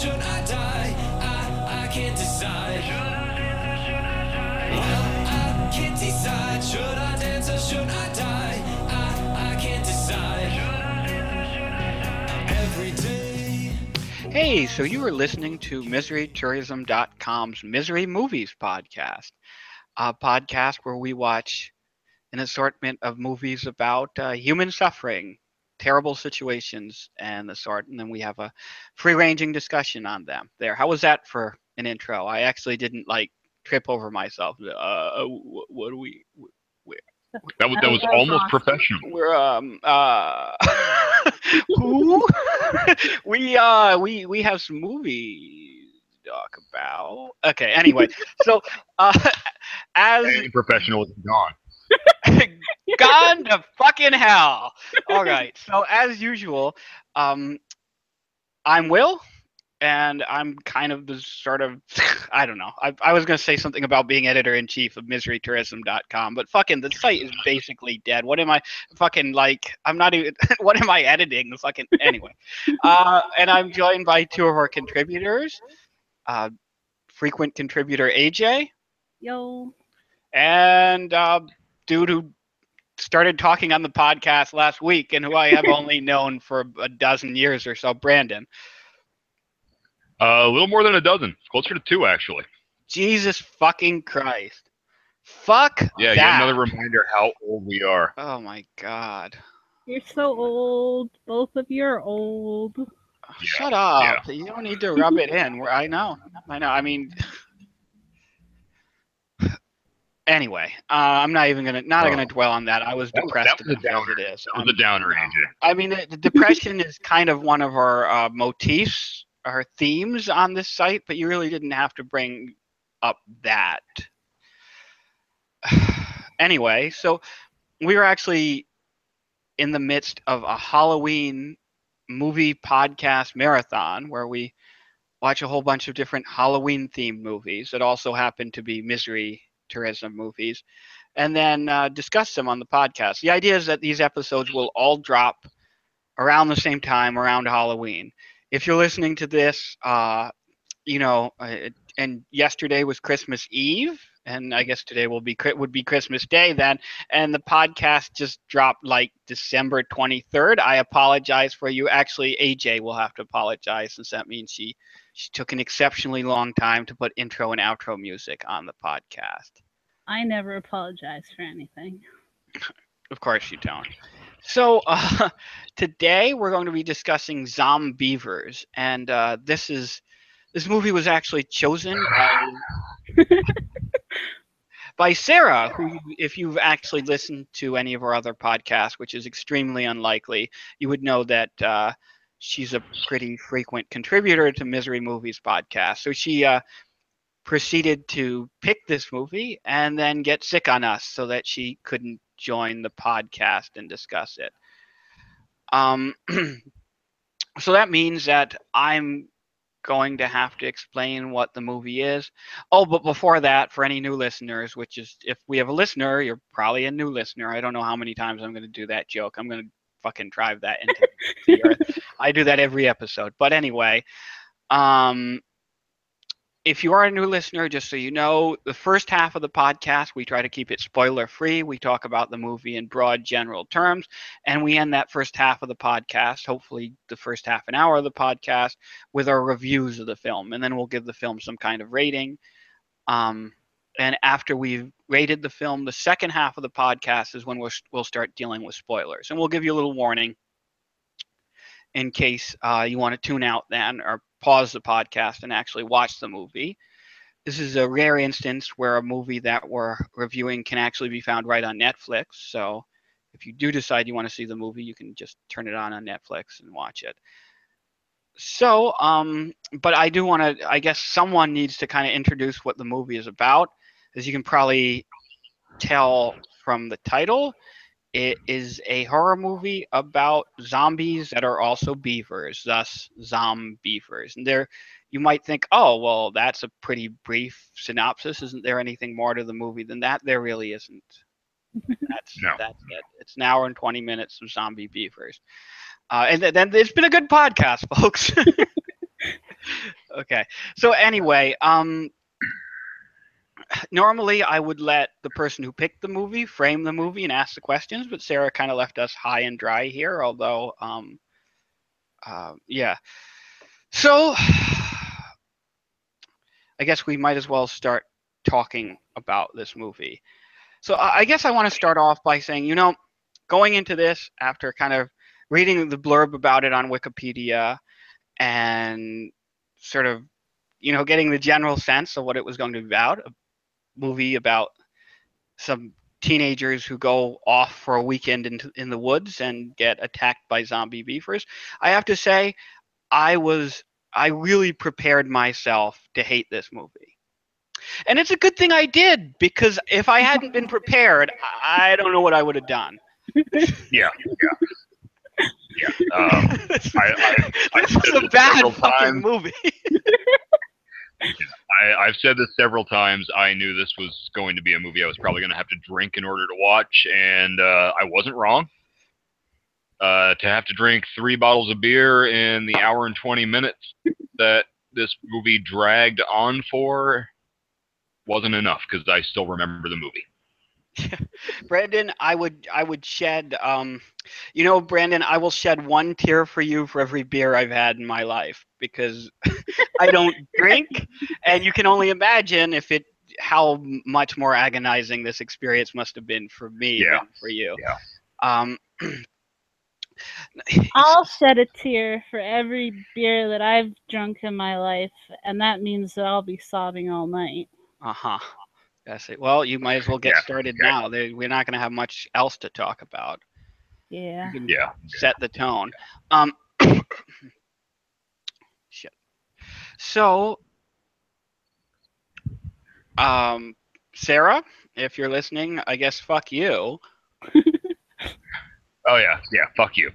should I die? I, I can't decide. Well, I can't decide. Should I dance or should I die? I, I can't decide. Every day. Hey, so you were listening to MiseryTourism.com's Misery Movies podcast, a podcast where we watch an assortment of movies about uh, human suffering, terrible situations, and the sort, and then we have a free-ranging discussion on them. There, how was that for an intro? I actually didn't like trip over myself. Uh, wh- what do we? That was that was That was almost awesome. professional. We're um uh who we uh we we have some movies to talk about. Okay, anyway, so uh as Any professional is gone. gone to fucking hell. All right, so as usual, um I'm Will. And I'm kind of the sort of, I don't know. I, I was going to say something about being editor in chief of miserytourism.com, but fucking the site is basically dead. What am I fucking like? I'm not even, what am I editing? Fucking, anyway. Uh, and I'm joined by two of our contributors uh, frequent contributor AJ Yo. and uh, dude who started talking on the podcast last week and who I have only known for a dozen years or so, Brandon. Uh, a little more than a dozen, closer to two actually. Jesus fucking Christ. Fuck Yeah, yet that. another reminder how old we are. Oh my god. You're so old. Both of you are old. Shut up. You don't need to rub it in. We're- I know. I know. I mean Anyway, uh, I'm not even gonna not Oh. gonna dwell on that. I was That was- depressed that was enough as downer. it is. That was Um, a downer, AJ. I mean, the, the depression is kind of one of our uh, motifs, our themes on this site, but you really didn't have to bring up that. anyway, so we were actually in the midst of a Halloween movie podcast marathon where we watch a whole bunch of different Halloween themed movies that also happen to be misery tourism movies and then uh, discuss them on the podcast. The idea is that these episodes will all drop around the same time around Halloween. If you're listening to this, uh, you know, uh, and yesterday was Christmas Eve, and I guess today will be would be Christmas Day then, and the podcast just dropped like December 23rd. I apologize for you. Actually, AJ will have to apologize since that means she she took an exceptionally long time to put intro and outro music on the podcast. I never apologize for anything. Of course you don't. So uh, today we're going to be discussing Zombeavers, and uh, this is this movie was actually chosen by by Sarah, who, if you've actually listened to any of our other podcasts, which is extremely unlikely, you would know that uh, she's a pretty frequent contributor to Misery Movies podcast. So she uh, proceeded to pick this movie and then get sick on us so that she couldn't join the podcast and discuss it. Um, so that means that I'm going to have to explain what the movie is. Oh, but before that, for any new listeners, which is if we have a listener, you're probably a new listener. I don't know how many times I'm going to do that joke. I'm going to fucking drive that into the earth. I do that every episode. But anyway, um, if you are a new listener, just so you know, the first half of the podcast, we try to keep it spoiler free. We talk about the movie in broad general terms, and we end that first half of the podcast, hopefully the first half an hour of the podcast, with our reviews of the film. And then we'll give the film some kind of rating. Um, and after we've rated the film, the second half of the podcast is when we'll, we'll start dealing with spoilers. And we'll give you a little warning in case uh, you want to tune out then or pause the podcast and actually watch the movie. This is a rare instance where a movie that we're reviewing can actually be found right on Netflix. So if you do decide you want to see the movie, you can just turn it on on Netflix and watch it. So, um, but I do want to, I guess someone needs to kind of introduce what the movie is about. As you can probably tell from the title, it is a horror movie about zombies that are also beavers, thus zombeavers. And there, you might think, oh, well, that's a pretty brief synopsis. Isn't there anything more to the movie than that? There really isn't. That's No. that's it. It's an hour and twenty minutes of zombie beavers. Uh, and th- then it's been a good podcast, folks. okay. So anyway, um normally I would let the person who picked the movie frame the movie and ask the questions, but Sarah kind of left us high and dry here, although um uh, yeah. So I guess we might as well start talking about this movie. So I guess I want to start off by saying, you know, going into this after kind of reading the blurb about it on Wikipedia and sort of, you know, getting the general sense of what it was going to be about, movie about some teenagers who go off for a weekend into in the woods and get attacked by zombie beavers. I have to say, I was I really prepared myself to hate this movie. And it's a good thing I did because if I hadn't been prepared, I don't know what I would have done. Yeah, yeah, yeah. Um, I- I- I this was a bad fucking times. movie. I, I've said this several times. I knew this was going to be a movie I was probably going to have to drink in order to watch, and uh, I wasn't wrong. Uh, to have to drink three bottles of beer in the hour and 20 minutes that this movie dragged on for wasn't enough because I still remember the movie. Brandon, I would I would shed um you know, Brandon, I will shed one tear for you for every beer I've had in my life because I don't drink and you can only imagine if it how much more agonizing this experience must have been for me Yeah. than for you. Yeah. Um I'll shed a tear for every beer that I've drunk in my life, and that means that I'll be sobbing all night. Uh-huh. That's it. Well, you might as well get Yeah, started yeah. now. There- We're not going to have much else to talk about. Yeah. Yeah. set the tone. Um, shit. So, um, Sarah, if you're listening, I guess fuck you. Oh yeah, yeah. Fuck you.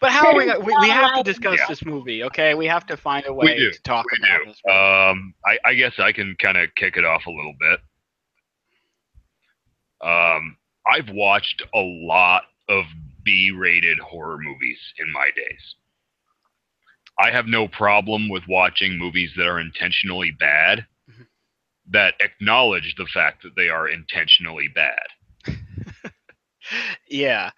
But how are we? We, we have to discuss Yeah. this movie, okay? We have to find a way to talk We about do. this. movie. Um, I, I guess I can kind of kick it off a little bit. Um, I've watched a lot of B-rated horror movies in my days. I have no problem with watching movies that are intentionally bad, Mhm. that acknowledge the fact that they are intentionally bad. yeah,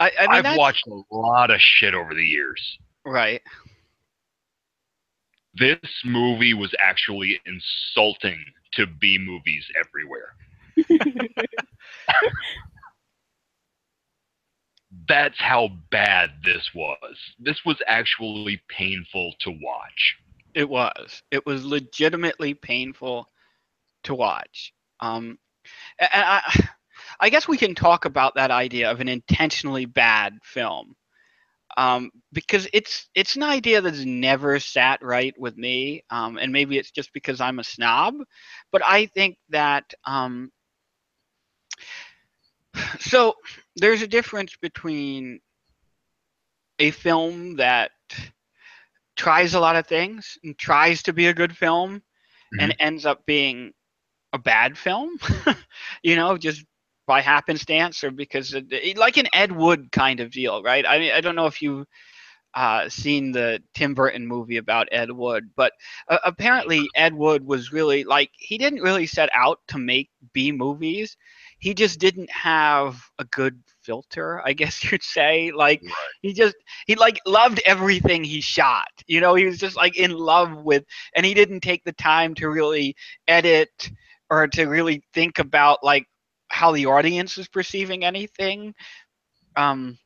I, I mean, I've that's- watched a lot of shit over the years. right. This movie was actually insulting to B movies everywhere. That's how bad this was. This was actually painful to watch. It was. It was legitimately painful to watch. Um, and I, I guess we can talk about that idea of an intentionally bad film, um, because it's it's an idea that's never sat right with me, um, and maybe it's just because I'm a snob, but I think that um, so there's a difference between a film that tries a lot of things and tries to be a good film and ends up being a bad film you know just by happenstance or because it- like an ed wood kind of deal right i mean i don't know if you uh, seen the Tim Burton movie about Ed Wood, but uh, apparently Ed Wood was really like he didn't really set out to make B movies. He just didn't have a good filter, I guess you'd say. Like Right. he just he like loved everything he shot. You know, he was just like in love with and he didn't take the time to really edit or to really think about like how the audience was perceiving anything. Um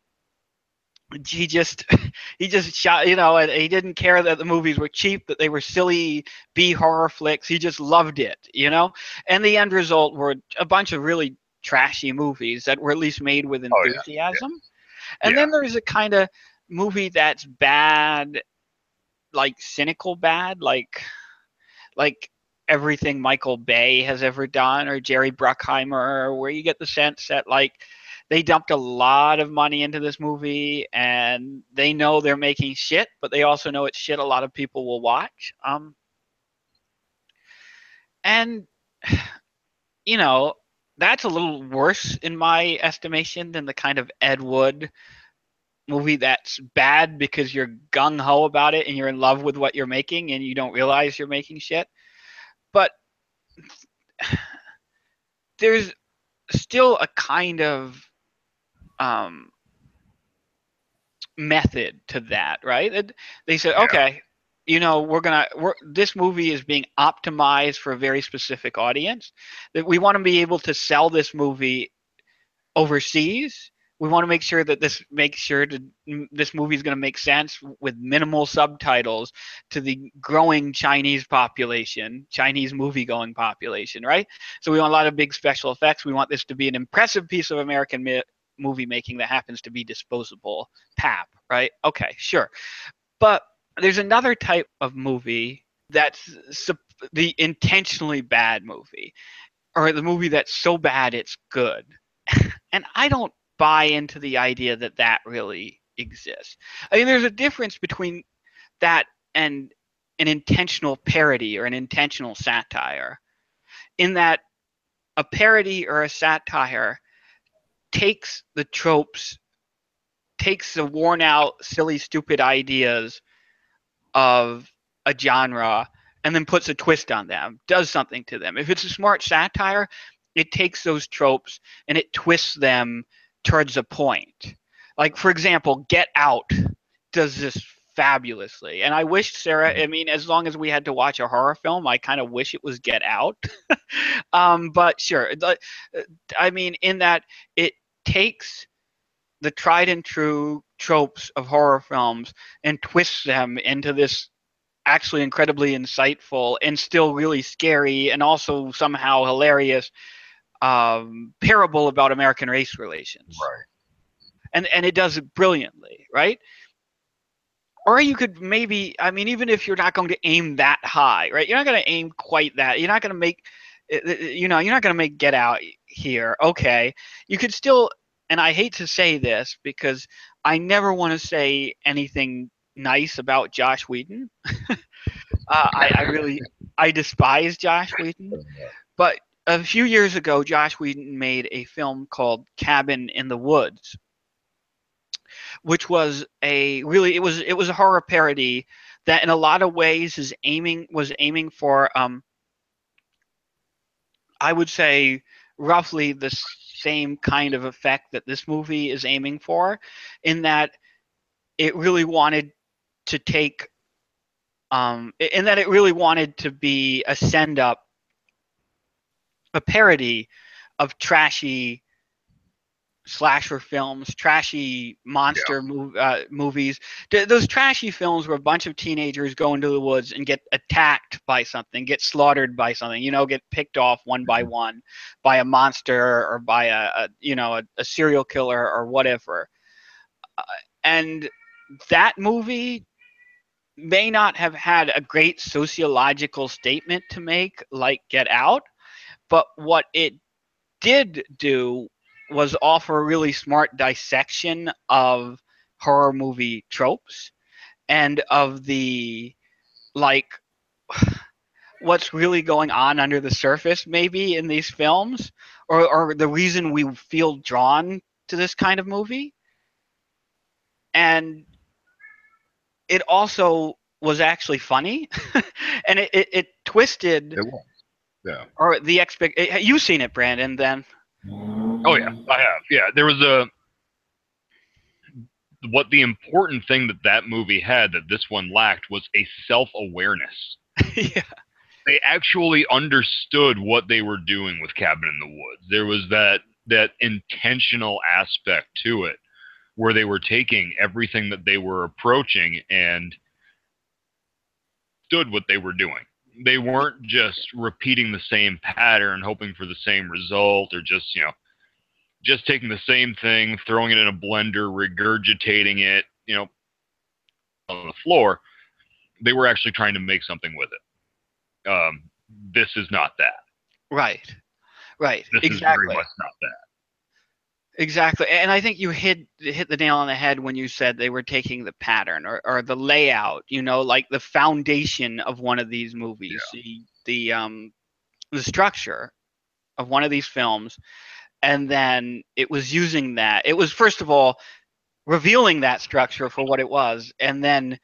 he just he just shot you know and he didn't care that the movies were cheap that they were silly b horror flicks he just loved it you know and the end result were a bunch of really trashy movies that were at least made with Oh, yeah, enthusiasm. And Yeah. then there's a kind of movie that's bad like cynical bad like like everything michael bay has ever done or jerry bruckheimer where you get the sense that like they dumped a lot of money into this movie and they know they're making shit but they also know it's shit a lot of people will watch. Um and you know that's a little worse in my estimation than the kind of ed wood movie that's bad because you're gung ho about it and you're in love with what you're making and you don't realize you're making shit. But there's still a kind of um, method to that, right? It- They said, Yeah. okay, you know, we're gonna, we're, this movie is being optimized for a very specific audience. That we want to be able to sell this movie overseas. We want to make sure that this makes sure to this movie is going to make sense with minimal subtitles to the growing Chinese population, Chinese movie going population, right? So we want a lot of big special effects. We want this to be an impressive piece of American mi- movie making that happens to be disposable pap, right? Okay, sure. But there's another type of movie that's the intentionally bad movie or the movie that's so bad it's good. and I don't buy into the idea that that really exists. I mean, there's a difference between that and an intentional parody or an intentional satire, in that a parody or a satire takes the tropes, takes the worn out, silly, stupid ideas of a genre and then puts a twist on them, does something to them. If it's a smart satire, it takes those tropes and it twists them towards a point. Like, for example, Get Out does this fabulously. And I wish Sarah, I mean, as long as we had to watch a horror film, I kind of wish it was Get Out. um, but sure, I mean, in that it takes the tried and true tropes of horror films and twists them into this actually incredibly insightful and still really scary and also somehow hilarious um, parable about American race relations. Right. And and it does it brilliantly, right? Or you could maybe, I mean, even if you're not going to aim that high, right? You're not going to aim quite that. You're not going to make, uh, uh, you know, you're not going to make Get Out here. Okay, you could still, and I hate to say this because I never want to say anything nice about Joss Whedon. uh, I, I really, I despise Joss Whedon. But a few years ago, Joss Whedon made a film called Cabin in the Woods, which was a really it was it was a horror parody that in a lot of ways is aiming was aiming for um I would say roughly the same kind of effect that this movie is aiming for in that it really wanted to take um in that it really wanted to be a send up a parody of trashy slasher films, trashy monster mov- uh, movies. Th- those trashy films where a bunch of teenagers go into the woods and get attacked by something, get slaughtered by something, you know, get picked off one by one by a monster or by a, a you know a, a serial killer or whatever. Uh, and that movie may not have had a great sociological statement to make like Get Out, but what it did do was offer a really smart dissection of horror movie tropes and of the like what's really going on under the surface maybe in these films or, or the reason we feel drawn to this kind of movie and it also was actually funny and it, it, it twisted It was. Yeah. or the expect you've seen it brandon then Oh yeah, I have. Yeah, there was a what the important thing that that movie had that this one lacked was a self-awareness. yeah They actually understood what they were doing with Cabin in the Woods. There was that that intentional aspect to it where they were taking everything that they were approaching and stood what they were doing. They weren't just repeating the same pattern, hoping for the same result, or just, you know, just taking the same thing, throwing it in a blender, regurgitating it, you know, on the floor. They were actually trying to make something with it. Um, this is not that. right right This exactly is very much not that. exactly and i think you hit hit the nail on the head when you said they were taking the pattern or, or the layout you know like the foundation of one of these movies the, the um the structure of one of these films and then it was using that it was first of all revealing that structure for what it was and then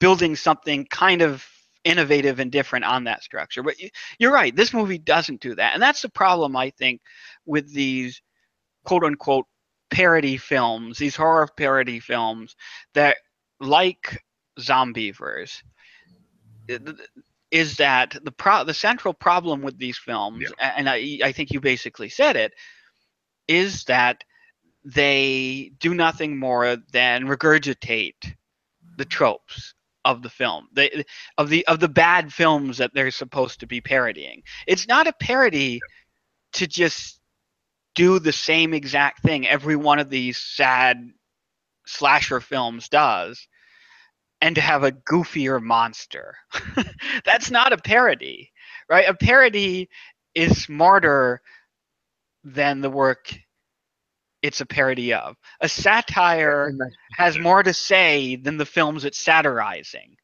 building something kind of innovative and different on that structure. But you're right, this movie doesn't do that. And that's the problem, I think, with these quote unquote parody films, these horror parody films that, like Zombeavers, i- th- is that the pro- the central problem with these films, Yeah. and I, I think you basically said it, is that they do nothing more than regurgitate the tropes of the film they, of the of the bad films that they're supposed to be parodying it's not a parody to just do the same exact thing every one of these sad slasher films does and to have a goofier monster that's not a parody right a parody is smarter than the work it's a parody of a satire has more to say than the films it's satirizing.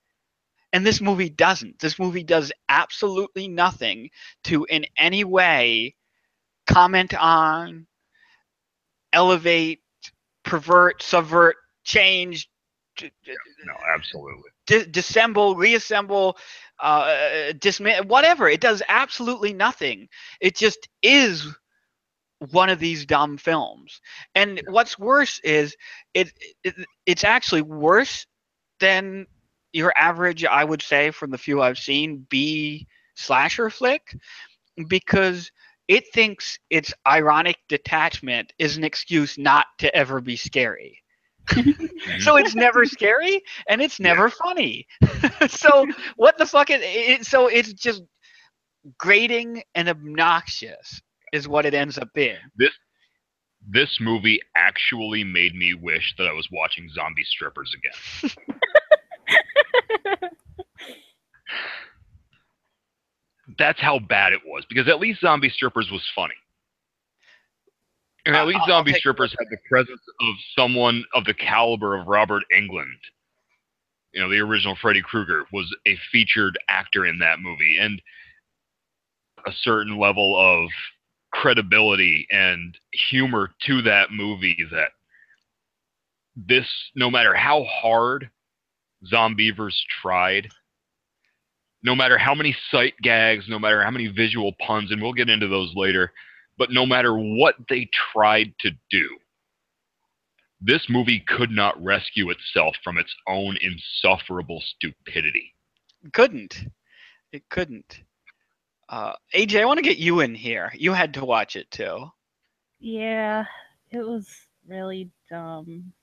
And this movie doesn't. This movie does absolutely nothing to in any way comment on, elevate, pervert, subvert, change, No, absolutely. di- disassemble, reassemble, uh, dismantle, whatever. It does absolutely nothing. It just is one of these dumb films. And what's worse is it, it it's actually worse than your average, I would say, from the few I've seen, B slasher flick, because it thinks its ironic detachment is an excuse not to ever be scary. so it's never scary and it's never funny. so what the fuck is it? So it's just grating and obnoxious is what it ends up being. This movie actually made me wish that I was watching zombie strippers again. That's how bad it was because at least zombie strippers was funny. And at least I'll- I'll zombie strippers had the presence of someone of the caliber of Robert Englund. You know, the original Freddy Krueger was a featured actor in that movie and a certain level of credibility and humor to that movie that this no matter how hard zombeavers tried no matter how many sight gags no matter how many visual puns and we'll get into those later but no matter what they tried to do this movie could not rescue itself from its own insufferable stupidity couldn't. It couldn't. Uh, AJ, I want to get you in here. You had to watch it too. Yeah, it was really dumb.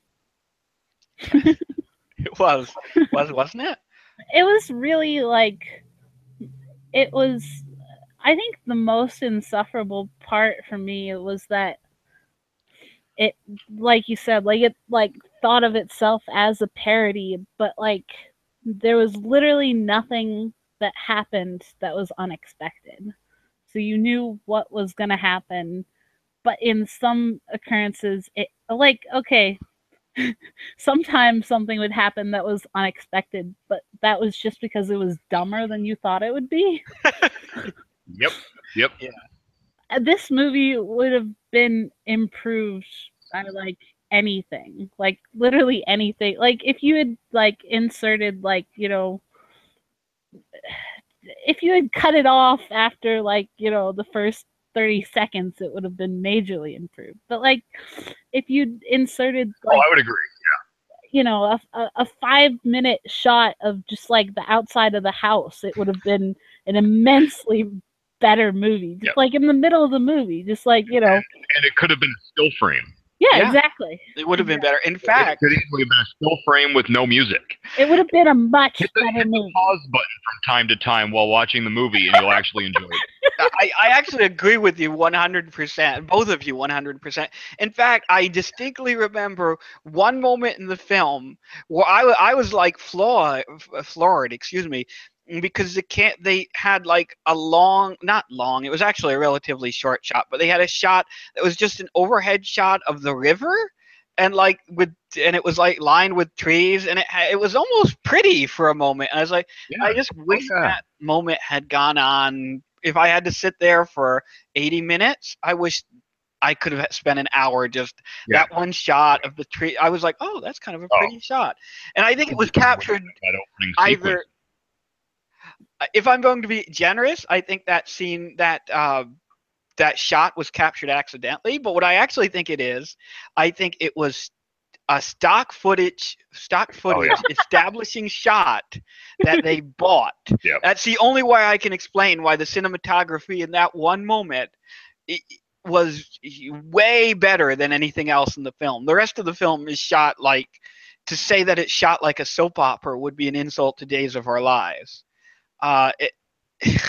It was, was wasn't it? It was really like it was I think the most insufferable part for me was that it like you said, like it like thought of itself as a parody, but like there was literally nothing that happened that was unexpected. So you knew what was going to happen, but in some occurrences it like okay, sometimes something would happen that was unexpected, but that was just because it was dumber than you thought it would be. yep yep Uh, This movie would have been improved by like anything, like literally anything. Like if you had like inserted like, you know, if you had cut it off after like, you know, the first 30 seconds, it would have been majorly improved. But like if you'd inserted oh i would agree yeah you know a, a, a five minute shot of just like the outside of the house it would have been an immensely better movie just Yep. like in the middle of the movie just like you know and it could have been a still frame yeah, Yeah. exactly It would have been better. In it fact, could easily have been a still frame with no music it would have been a much hit the, better hit the movie pause button from time to time while watching the movie and you'll actually enjoy it I, I actually agree with you 100%, both of you 100%. In fact, I distinctly remember one moment in the film where I, I was like floored, floored, excuse me, because the can't they had like a long, not long, it was actually a relatively short shot, but they had a shot that was just an overhead shot of the river and like with and it was like lined with trees and it it was almost pretty for a moment. I was like I just wish yeah. that moment had gone on. If I had to sit there for 80 minutes, I wish I could have spent an hour just Yeah. that one shot of the tree. I was like, oh, that's kind of a Oh. pretty shot, and I think it was captured either. If I'm going to be generous, I think that scene that uh, that shot was captured accidentally. But what I actually think it is, I think it was a stock footage, stock Oh, yeah. footage establishing shot that they bought. Yep. That's the only way I can explain why the cinematography in that one moment was way better than anything else in the film. The rest of the film is shot like to say that it's shot like a soap opera would be an insult to Days of Our Lives. Uh, it,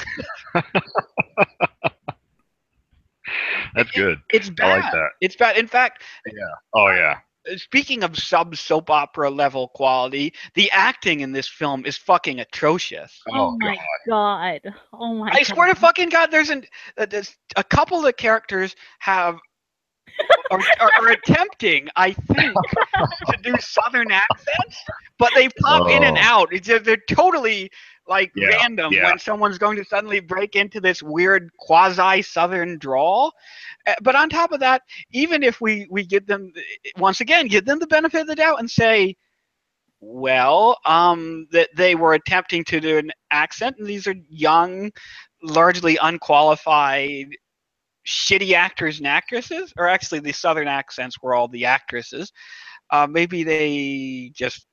That's good. it's bad. I bad. like that. It's bad. In fact, yeah. Oh yeah. speaking of sub soap opera level quality, the acting in this film is fucking atrocious. Oh, my god. Oh my I swear to fucking god, there's an uh, there's a couple of the characters have are, are, are attempting, I think, to do southern accents, but they pop in and Oh. out. It's they're totally like Yeah, random yeah. when someone's going to suddenly break into this weird quasi southern drawl. Uh, But on top of that, even if we we give them once again give them the benefit of the doubt and say, well, um, that they were attempting to do an accent, and these are young, largely unqualified, shitty actors and actresses, or actually the southern accents were all the actresses. Uh, maybe they just,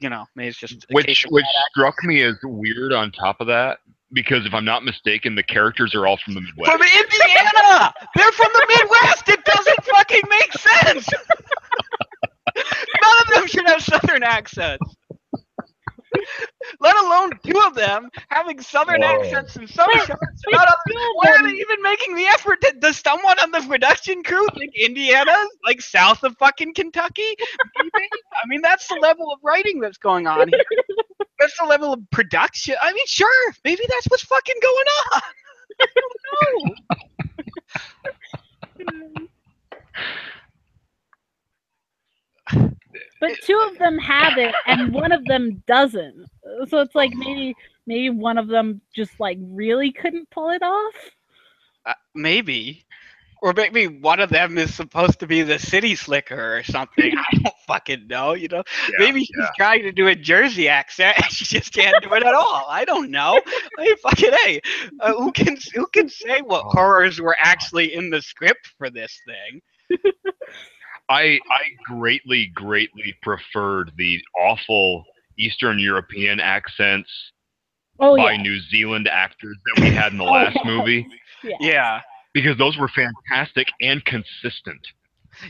you know, maybe it's just Which which bad struck me as weird on top of that because if I'm not mistaken, the characters are all from the Midwest. From Indiana! They're from the Midwest! It doesn't fucking make sense! None of them should have southern accents. Let alone two of them having southern Whoa. accents and some Wait, shots. wait, Not Why are them- they even making the effort? To, does someone on the production crew think Indiana's like south of fucking Kentucky? I mean, that's the level of writing that's going on here. That's the level of production. I mean, sure, maybe that's what's fucking going on. I don't know. But two of them have it and one of them doesn't. So it's like maybe maybe one of them just like really couldn't pull it off. Uh, maybe. Or maybe one of them is supposed to be the city slicker or something. I don't fucking know, you know? Yeah, maybe she's yeah. trying to do a Jersey accent and she just can't do it at all. I don't know. I mean, fucking hey, uh, who can who can say what Oh. horrors were actually in the script for this thing? I I greatly greatly preferred the awful Eastern European accents Oh by yeah. New Zealand actors that we had in the Oh, last yeah. movie yeah. Yeah. because those were fantastic and consistent.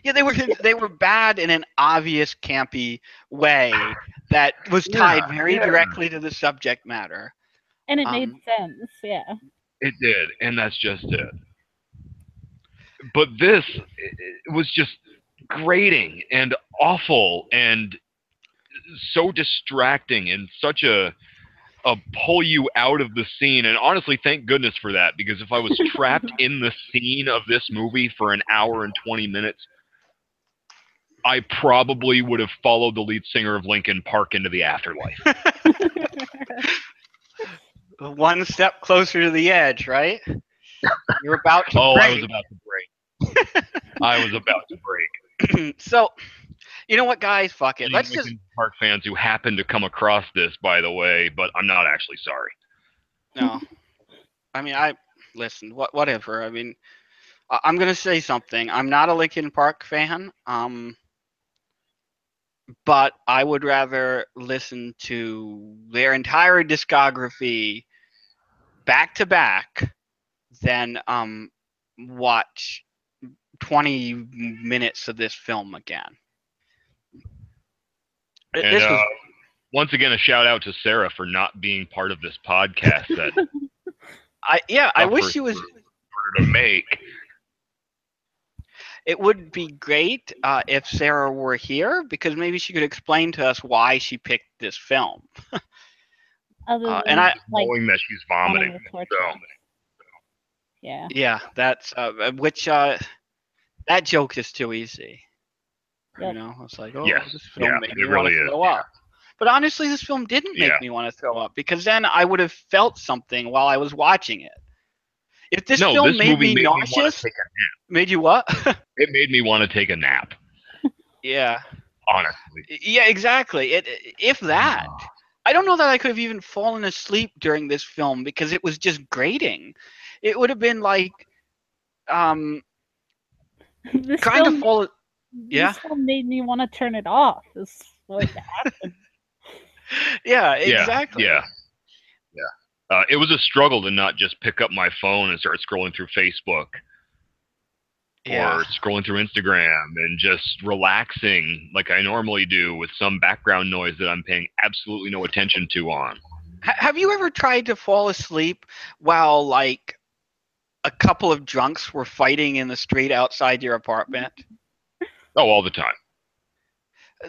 Yeah, they were they were bad in an obvious campy way that was Yeah, tied very yeah. directly to the subject matter. And it made Um, sense, yeah. It did, and that's just it. But this it, it was just grating and awful and so distracting and such a a pull you out of the scene. And honestly, thank goodness for that because if I was trapped in the scene of this movie for an hour and twenty minutes, I probably would have followed the lead singer of Linkin Park into the afterlife. One step closer to the edge, right? You're about to Oh, I was about to break. I was about to break. so, you know what, guys? Fuck it. Let's just Park fans who happen to come across this, by the way, but I'm not actually sorry. no. I mean, I listen. What, whatever. I mean, I- I'm gonna say something. I'm not a Linkin Park fan. Um, but I would rather listen to their entire discography back to back than um watch 20 minutes of this film again. And This uh, was once again, a shout out to Sarah for not being part of this podcast that I yeah, I wish she was in order to make. it would be great uh, if Sarah were here because maybe she could explain to us why she picked this film. Other Uh, and I- like knowing that she's vomiting. So. Yeah. Yeah, that's uh, uh, which uh, that joke is too easy. You Yep. know, it's like, oh, Yes, this film yeah, made it me want really to is, throw yeah. up. But honestly, this film didn't make Yeah. me want to throw up because then I would have felt something while I was watching it. If this no, film this made me made nauseous, to take a made you what? It made me want to take a nap. yeah. Honestly. Yeah, exactly. It, if that. I don't know that I could have even fallen asleep during this film because it was just grating. It would have been like um this kind film, of fall yeah. This film made me want to turn it off. Is what happened. Yeah, Yeah, exactly. Yeah. Yeah. Uh, it was a struggle to not just pick up my phone and start scrolling through Facebook Yeah. or scrolling through Instagram and just relaxing like I normally do with some background noise that I'm paying absolutely no attention to on. Ha- have you ever tried to fall asleep while like a couple of drunks were fighting in the street outside your apartment? Oh, all the time.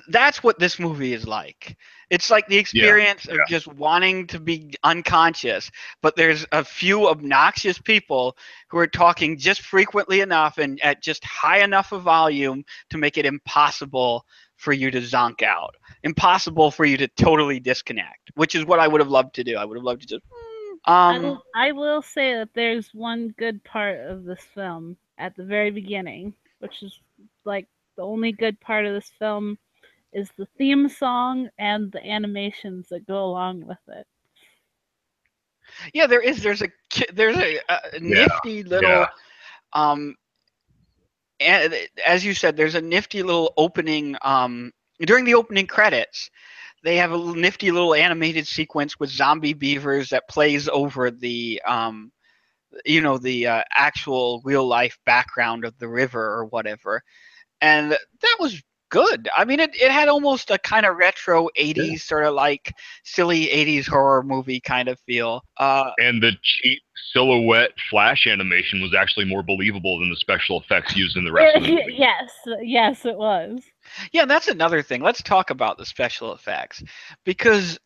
That's what this movie is like. It's like the experience of just wanting to be unconscious, but there's a few obnoxious people who are talking just frequently enough and at just high enough a volume to make it impossible for you to zonk out. Impossible for you to totally disconnect, which is what I would have loved to do. I would have loved to just I, um will, I will say that there's one good part of this film at the very beginning, which is like the only good part of this film is the theme song and the animations that go along with it. Yeah, there is. There's a there's a, a nifty little yeah. um and as you said there's a nifty little opening um during the opening credits they have a nifty little animated sequence with zombie beavers that plays over the um you know the uh, actual real life background of the river or whatever. And that was good i mean it, it had almost a kind of retro 80s sort of like silly 80s horror movie kind of feel uh And the cheap silhouette flash animation was actually more believable than the special effects used in the rest of the movie. yes, yes, it was. Yeah, that's another thing. Let's talk about the special effects because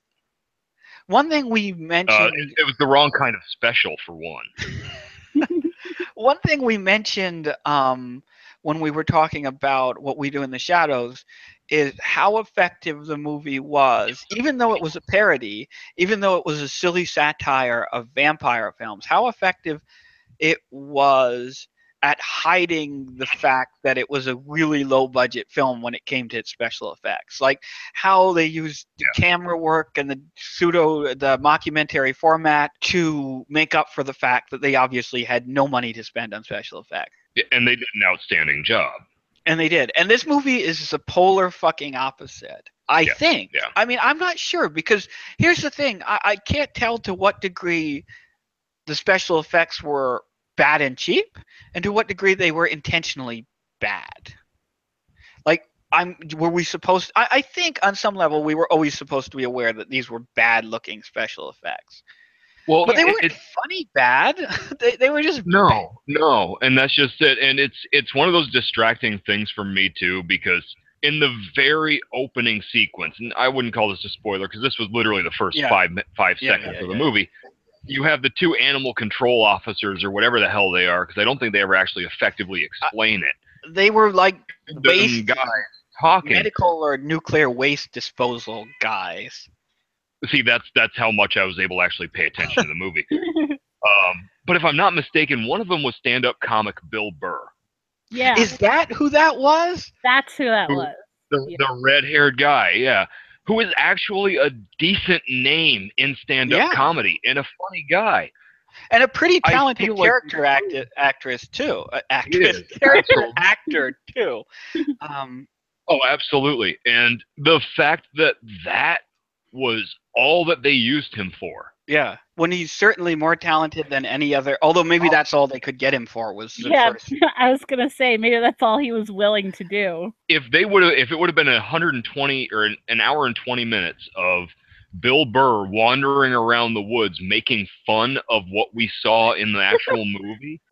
one thing we Uh, mentioned, it, it was the wrong kind of special for one. one thing we mentioned um, when we were talking about what we do in the shadows is how effective the movie was, even though it was a parody, even though it was a silly satire of vampire films. How effective it was at hiding the fact that it was a really low budget film when it came to its special effects like how they used the camera work and the pseudo the mockumentary format to make up for the fact that they obviously had no money to spend on special effects And they did an outstanding job. and they did and this movie is the polar fucking opposite i Yeah, think yeah. i mean i'm not sure because here's the thing I, I can't tell to what degree the special effects were bad and cheap and to what degree they were intentionally bad like i'm were we supposed I, I think on some level we were always supposed to be aware that these were bad looking special effects Well, but they it- weren't it- funny bad they, they were just bad. No, no, and that's just it. And it's it's one of those distracting things for me too, because in the very opening sequence, and I wouldn't call this a spoiler because this was literally the first Yeah. five five Yeah, seconds yeah, of the movie. You have the two animal control officers or whatever the hell they are, because I don't think they ever actually effectively explain it. they were like waste guys talking. medical or nuclear waste disposal guys See, that's that's how much I was able to actually pay attention to the movie. Um, but if I'm not mistaken, one of them was stand-up comic Bill Burr. yeah, is that who that was that's who that Who- was. the, Yeah. the red-haired guy, yeah, who is actually a decent name in stand-up Yeah. comedy and a funny guy. and a pretty talented feel like- character acti- actress too uh, actress character actor too um Oh, absolutely. And the fact that that was all that they used him for. yeah when he's certainly more talented than any other although maybe Oh. that's all they could get him for was Yeah, first I was gonna say maybe that's all he was willing to do. If they would have, if it would have been 120 or an, an hour and 20 minutes of Bill Burr wandering around the woods making fun of what we saw in the actual movie,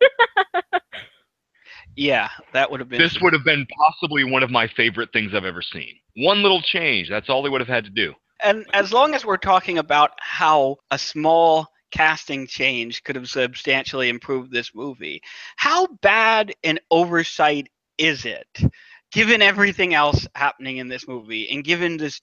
yeah that would have been this would have been possibly one of my favorite things I've ever seen. One little change, that's all they would have had to do. And as long as we're talking about how a small casting change could have substantially improved this movie, how bad an oversight is it, given everything else happening in this movie, and given this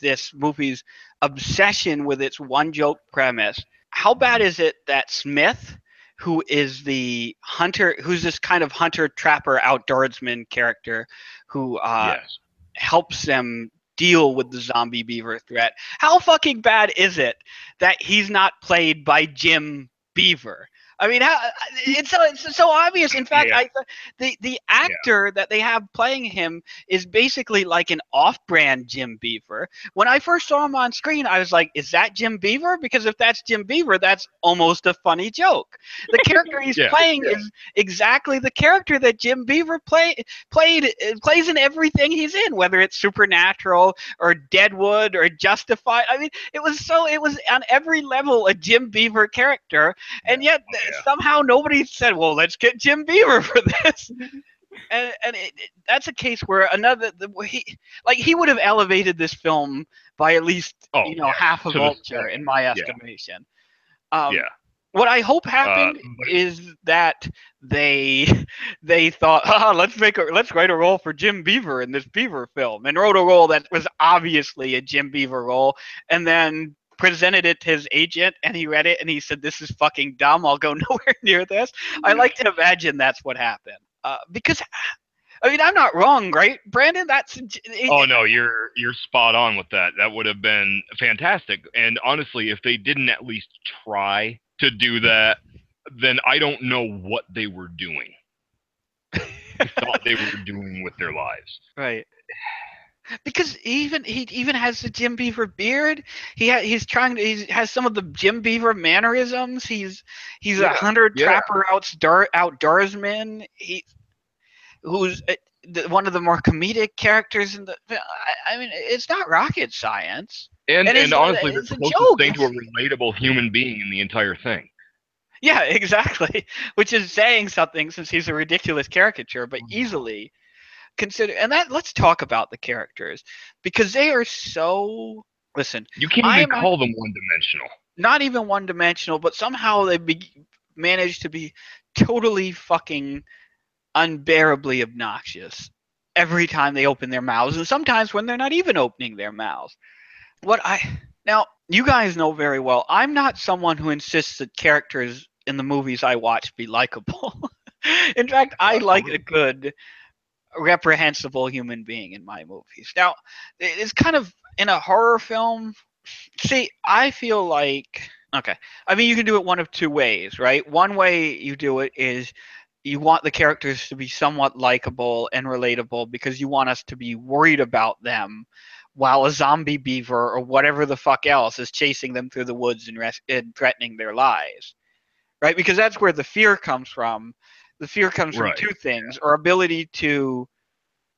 this movie's obsession with its one joke premise? How bad is it that Smith who is the hunter, who's this kind of hunter trapper outdoorsman character, who uh, yes. helps them deal with the zombie beaver threat. How fucking bad is it that he's not played by Jim Beaver? I mean, how, it's so it's so obvious. In fact, Yeah. I, the the actor that they have playing him is basically like an off-brand Jim Beaver. When I first saw him on screen, I was like, "Is that Jim Beaver?" Because if that's Jim Beaver, that's almost a funny joke. The character he's Yeah, playing yeah. is exactly the character that Jim Beaver play played uh, plays in everything he's in, whether it's Supernatural or Deadwood or Justified. I mean, it was so it was on every level a Jim Beaver character, and yet yeah. somehow nobody said, "Well, let's get Jim Beaver for this." and and it, it- that's a case where another the, he like he would have elevated this film by at least Oh, you know yeah, half a vulture in my Yeah. estimation. Um, yeah. what I hope happened but- is that they they thought, ah, let's make a let's write a role for Jim Beaver in this Beaver film, and wrote a role that was obviously a Jim Beaver role, and then presented it to his agent, and he read it, and he said, "This is fucking dumb. I'll go nowhere near this." I like to imagine that's what happened, uh, because. I mean, I'm not wrong, right, Brandon? That's it- Oh no, you're you're spot on with that. That would have been fantastic. And honestly, if they didn't at least try to do that, then I don't know what they were doing. thought they were doing with their lives. Right. Because even he even has the Jim Beaver beard. He ha- he's trying to he has some of the Jim Beaver mannerisms. He's he's a Yeah, hunter yeah. trapper outdoor outdoorsman. He who's uh, the, one of the more comedic characters in the. I, I mean, it's not rocket science. And And and, honestly, it's the a closest joke. thing to a relatable human being in the entire thing. Yeah, exactly. Which is saying something since he's a ridiculous caricature, but Mm-hmm. easily consider. And that let's talk about the characters because they are so. Listen, You can't even call them one dimensional. not even one dimensional, but somehow they be- manage to be totally fucking unbearably obnoxious every time they open their mouths, and sometimes when they're not even opening their mouths. What I now, you guys know very well, I'm not someone who insists that characters in the movies I watch be likable. in fact, I like a good, reprehensible human being in my movies. Now, it's kind of in a horror film. See, I feel like okay. I mean, you can do it one of two ways, right? One way you do it is you want the characters to be somewhat likable and relatable because you want us to be worried about them while a zombie beaver or whatever the fuck else is chasing them through the woods and, res- and threatening their lives. Right? Because that's where the fear comes from. The fear comes from Right. two things our ability to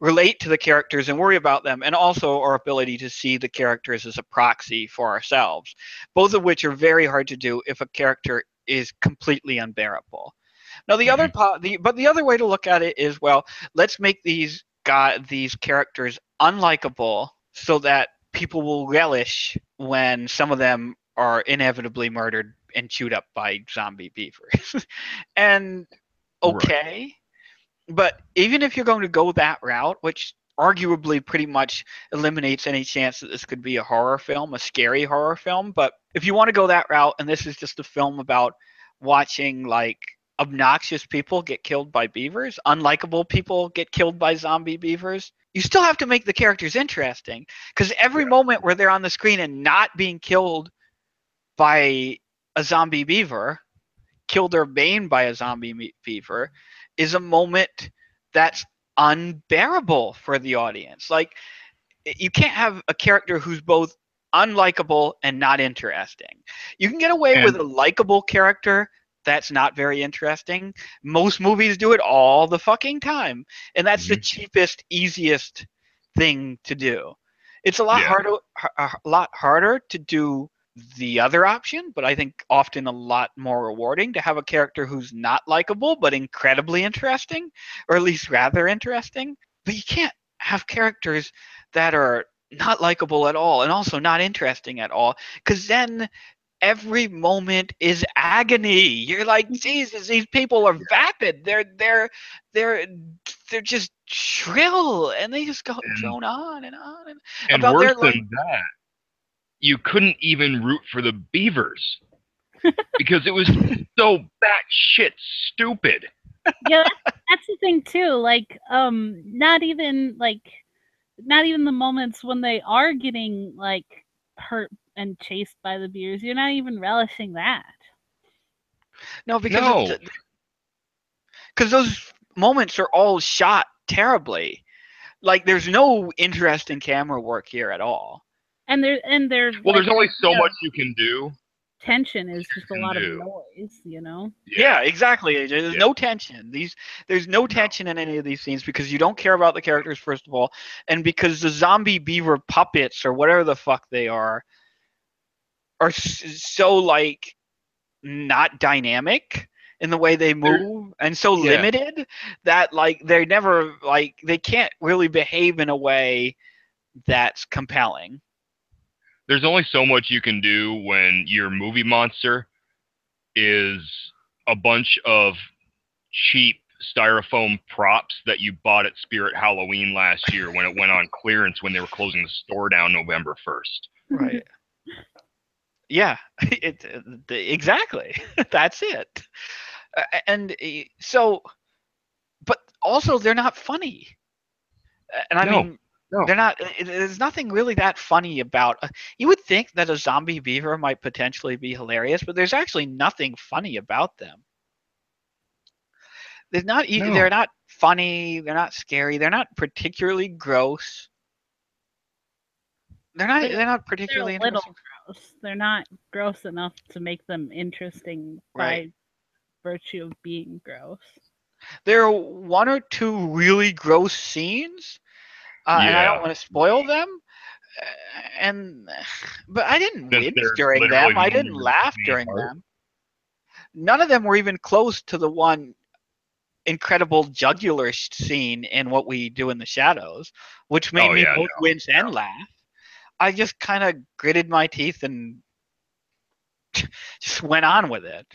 relate to the characters and worry about them, and also our ability to see the characters as a proxy for ourselves, both of which are very hard to do if a character is completely unbearable. Now, the other mm-hmm. po- the but the other way to look at it is well, let's make these guy these characters unlikable so that people will relish when some of them are inevitably murdered and chewed up by zombie beavers. and Right. okay, but even if you're going to go that route, which arguably pretty much eliminates any chance that this could be a horror film, a scary horror film, but if you want to go that route and this is just a film about watching like obnoxious people get killed by beavers, unlikable people get killed by zombie beavers, you still have to make the characters interesting because every Yeah. moment where they're on the screen and not being killed by a zombie beaver, killed or maiming by a zombie beaver, is a moment that's unbearable for the audience. Like, you can't have a character who's both unlikable and not interesting. You can get away with a likable character that's not very interesting. Most movies do it all the fucking time, and that's the mm-hmm. cheapest, easiest thing to do. It's a lot Yeah. harder, a lot harder to do the other option, but I think often a lot more rewarding to have a character who's not likable but incredibly interesting, or at least rather interesting. But you can't have characters that are not likable at all and also not interesting at all, because then every moment is agony. You're like, mm. Jesus, these people are vapid. They're they're they're they're just shrill, and they just go And- drone on and on and And about worse their, than like- that, you couldn't even root for the beavers. because it was so batshit stupid. yeah, that's, that's the thing too. Like, um, not even like, not even the moments when they are getting like hurt and chased by the beers. You're not even relishing that. No, because No. because those moments are all shot terribly. Like there's no interesting camera work here at all. And there, and there. Well, there's only so yeah, much you can do. tension is just a can lot of noise. You know. Yeah, exactly. AJ. There's Yeah. no tension. These there's no tension in any of these scenes because you don't care about the characters first of all, and because the zombie beaver puppets or whatever the fuck they are are so like not dynamic in the way they They're- move and so Yeah. limited that like they're never like they can't really behave in a way that's compelling. There's only so much you can do when your movie monster is a bunch of cheap styrofoam props that you bought at Spirit Halloween last year when it went on clearance when they were closing the store down November 1st. Right. yeah, it, uh, exactly. That's it. Uh, and uh, so, but also they're not funny. And I No, mean, no. they're not. There's nothing really that funny about. Uh, you would think that a zombie beaver might potentially be hilarious, but there's actually nothing funny about them. They're not. No. They're not funny. They're not scary. They're not particularly gross. They're not. They're- They're not They're particularly a little interesting. gross. They're not gross enough to make them interesting Right. by virtue of being gross. there are one or two really gross scenes, uh, and I don't want to spoil them. uh, And but I didn't wince during them. I didn't laugh during apart. them. None of them were even close to the one incredible jugular scene in what we do in the shadows, which made Oh, me yeah, both no, wince and laugh. I just kind of gritted my teeth and just went on with it.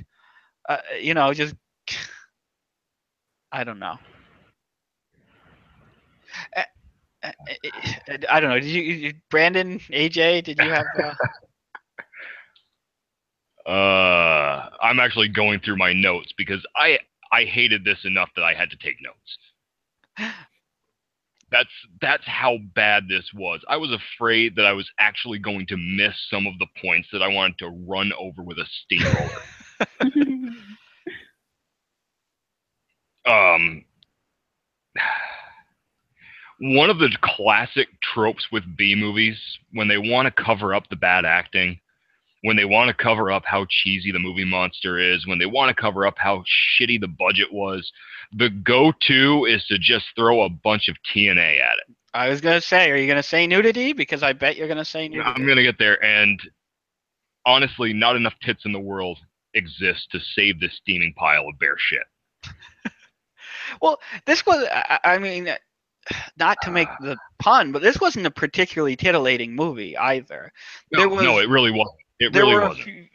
Uh, you know, just I don't know. Uh, I don't know. Did you, you Brandon, AJ? Did you have? Uh, Uh, I'm actually going through my notes because I I hated this enough that I had to take notes. That's that's how bad this was. I was afraid that I was actually going to miss some of the points that I wanted to run over with a steamroller. um one of the classic tropes with B movies when they want to cover up the bad acting, when they want to cover up how cheesy the movie monster is, when they want to cover up how shitty the budget was, the go-to is to just throw a bunch of TNA at it. I was gonna say, are you gonna say nudity? Because I bet you're gonna say nudity. I'm gonna get there, and honestly, not enough tits in the world exist to save this steaming pile of bear shit. Well, this was. I mean, not to make uh. the pun, but this wasn't a particularly titillating movie either. No, There was- no, it really wasn't. It really wasn't. Few,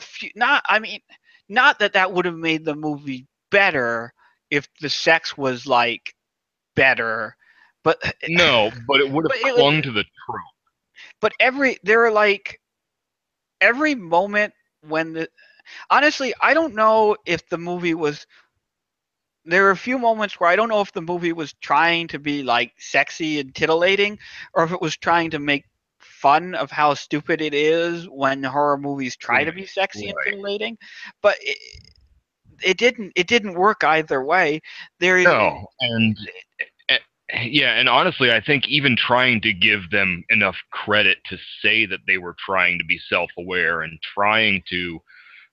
few, not. I mean, not that that would have made the movie better if the sex was like better, but No, but it would have it was- clung to the trope. but every there are like every moment when the honestly i don't know if the movie was there are a few moments where i don't know if the movie was trying to be like sexy and titillating or if it was trying to make fun of how stupid it is when horror movies try to be sexy and titillating but it, it didn't it didn't work either way. There No, and eh, yeah, and honestly, I think even trying to give them enough credit to say that they were trying to be self-aware and trying to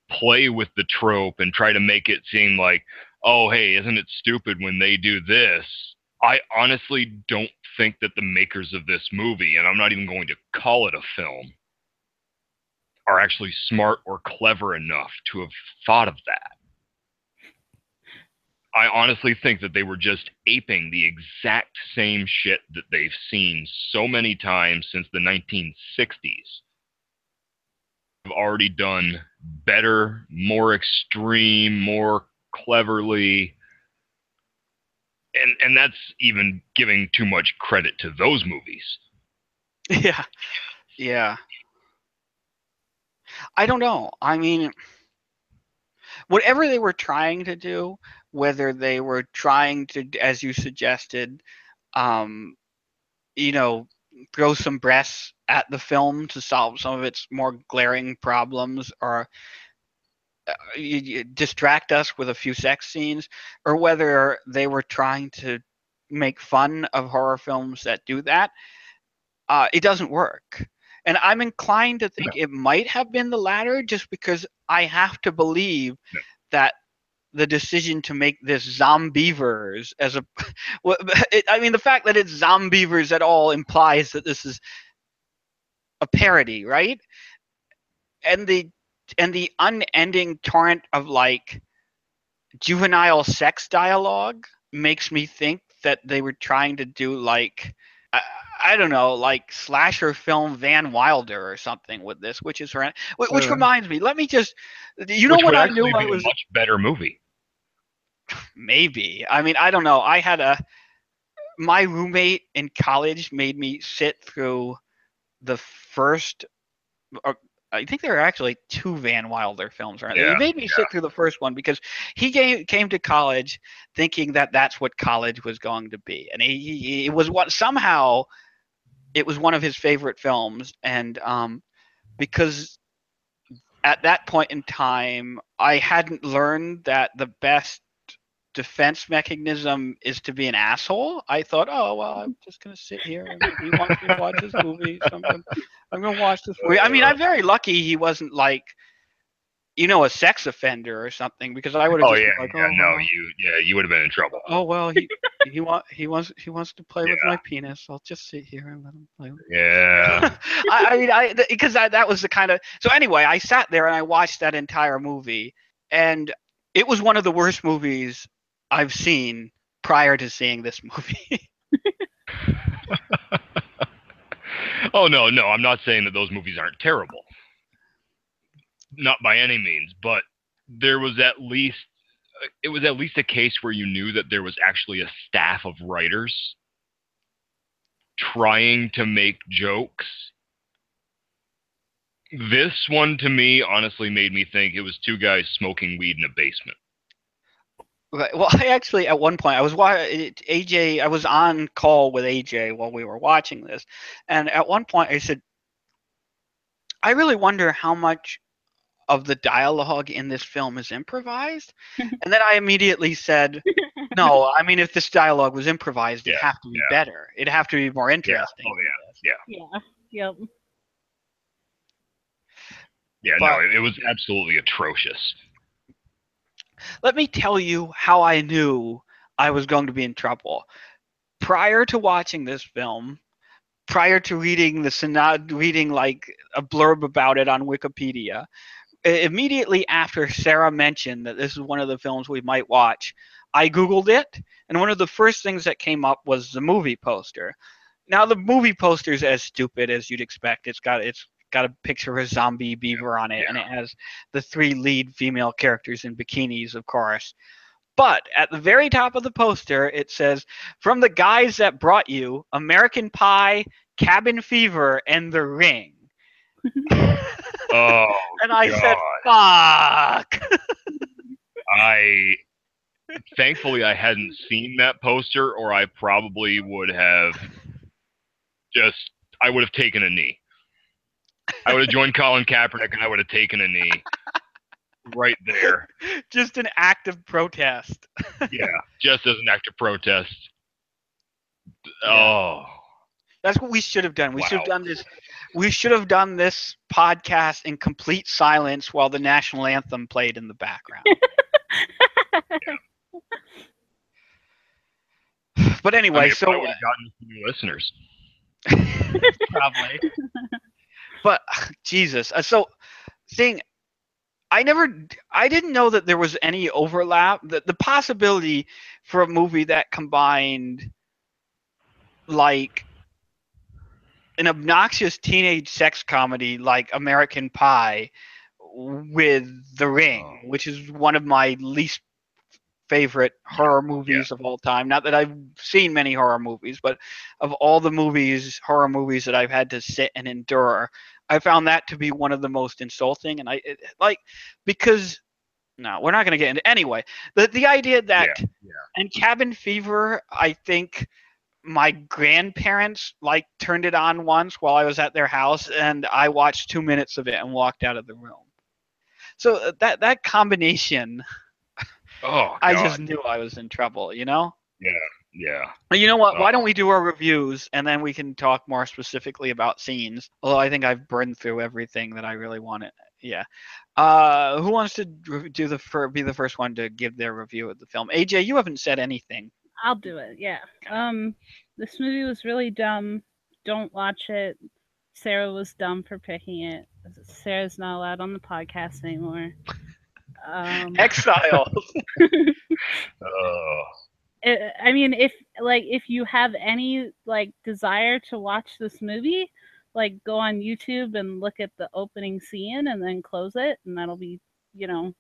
play with the trope and try to make it seem like, oh, hey, isn't it stupid when they do this? I honestly don't think that the makers of this movie, and I'm not even going to call it a film, are actually smart or clever enough to have thought of that. I honestly think that they were just aping the exact same shit that they've seen so many times since the 1960s. Have already done better, more extreme, more cleverly. And and that's even giving too much credit to those movies. Yeah. Yeah. I don't know. I mean, whatever they were trying to do, whether they were trying to, as you suggested, um, you know, throw some breasts at the film to solve some of its more glaring problems, or you, you distract us with a few sex scenes, or whether they were trying to make fun of horror films that do that, uh, it doesn't work. And I'm inclined to think it might have been the latter just because I have to believe No. that the decision to make this zombeavers as a well, it, I mean the fact that it's zombeavers at all implies that this is a parody, right? And the and the unending torrent of like juvenile sex dialogue makes me think that they were trying to do like I, I don't know, like slasher film Van Wilder or something with this, which is horrendous. Which, Uh. reminds me, let me just, you know what I knew I was a much better movie. maybe. I mean, I don't know. I had a my roommate in college made me sit through the first. I think there are actually two Van Wilder films, right? Yeah, he made me sit through the first one because he came came to college thinking that that's what college was going to be, and he, he it was what somehow it was one of his favorite films, and um, because at that point in time I hadn't learned that the best defense mechanism is to be an asshole. I thought, oh well, I'm just gonna sit here and he wants me to watch this movie, so I'm gonna, I'm gonna watch this movie. I mean, I'm very lucky he wasn't like, you know, a sex offender or something because I would have Oh just yeah, been like, yeah, oh, no, well, you, yeah, you would have been in trouble. oh well, he he want he wants he wants to play with my penis. I'll just sit here and let him play. With Yeah, I, I mean, I because that that was the kind of so anyway. I sat there and I watched that entire movie, and it was one of the worst movies I've seen prior to seeing this movie. oh no, no, I'm not saying that those movies aren't terrible. Not by any means, but there was at least it was at least a case where you knew that there was actually a staff of writers trying to make jokes. This one to me honestly made me think it was two guys smoking weed in a basement. Right. Well, I actually at one point I was wa- AJ. I was on call with AJ while we were watching this, and at one point I said, "I really wonder how much of the dialogue in this film is improvised." and then I immediately said, "No, I mean if this dialogue was improvised, it'd have to be yeah. better. It'd have to be more interesting." Oh than yeah. Yeah. Yep. Yeah, no, it, it was absolutely atrocious. Let me tell you how I knew I was going to be in trouble. Prior to watching this film, prior to reading the synod, reading like a blurb about it on Wikipedia, immediately after Sarah mentioned that this is one of the films we might watch, I googled it, and one of the first things that came up was the movie poster. Now the movie poster is as stupid as you'd expect. It's got it's got a picture of a zombie beaver on it, and it has the three lead female characters in bikinis, of course. But at the very top of the poster, it says, "From the guys that brought you American Pie, Cabin Fever, and The Ring." Oh, And I said, "Fuck." I thankfully I hadn't seen that poster, or I probably would have just I would have taken a knee. I would have joined Colin Kaepernick, and I would have taken a knee right there. Just an act of protest. Yeah, just as an act of protest. Yeah. Oh, That's what we should have done. We should have done this. We should have done this podcast in complete silence while the national anthem played in the background. But I anyway, mean, it so uh, probably would have gotten some new listeners. probably. But Jesus, uh, so thing, I never, I didn't know that there was any overlap. The the possibility for a movie that combined, like, an obnoxious teenage sex comedy like American Pie with The Ring, which is one of my least favorite horror movies of all time. Not that I've seen many horror movies, but of all the movies, horror movies that I've had to sit and endure, I found that to be one of the most insulting, and I it, like because no, we're not going to get into anyway. The the idea that yeah. and Cabin Fever, I think my grandparents like turned it on once while I was at their house, and I watched two minutes of it and walked out of the room. So uh, that that combination, Oh, I just knew I was in trouble. You know. yeah. Well, You know what? Why Oh. don't we do our reviews and then we can talk more specifically about scenes? Although I think I've burned through everything that I really wanted. Yeah. Uh, who wants to do the fir- be the first one to give their review of the film? AJ, you haven't said anything. I'll do it. Yeah. Um, this movie was really dumb. Don't watch it. Sarah was dumb for picking it. Sarah's not allowed on the podcast anymore. Um, Exile. Oh. I- I mean, if like if you have any like desire to watch this movie, like go on YouTube and look at the opening scene and then close it, and that'll be you know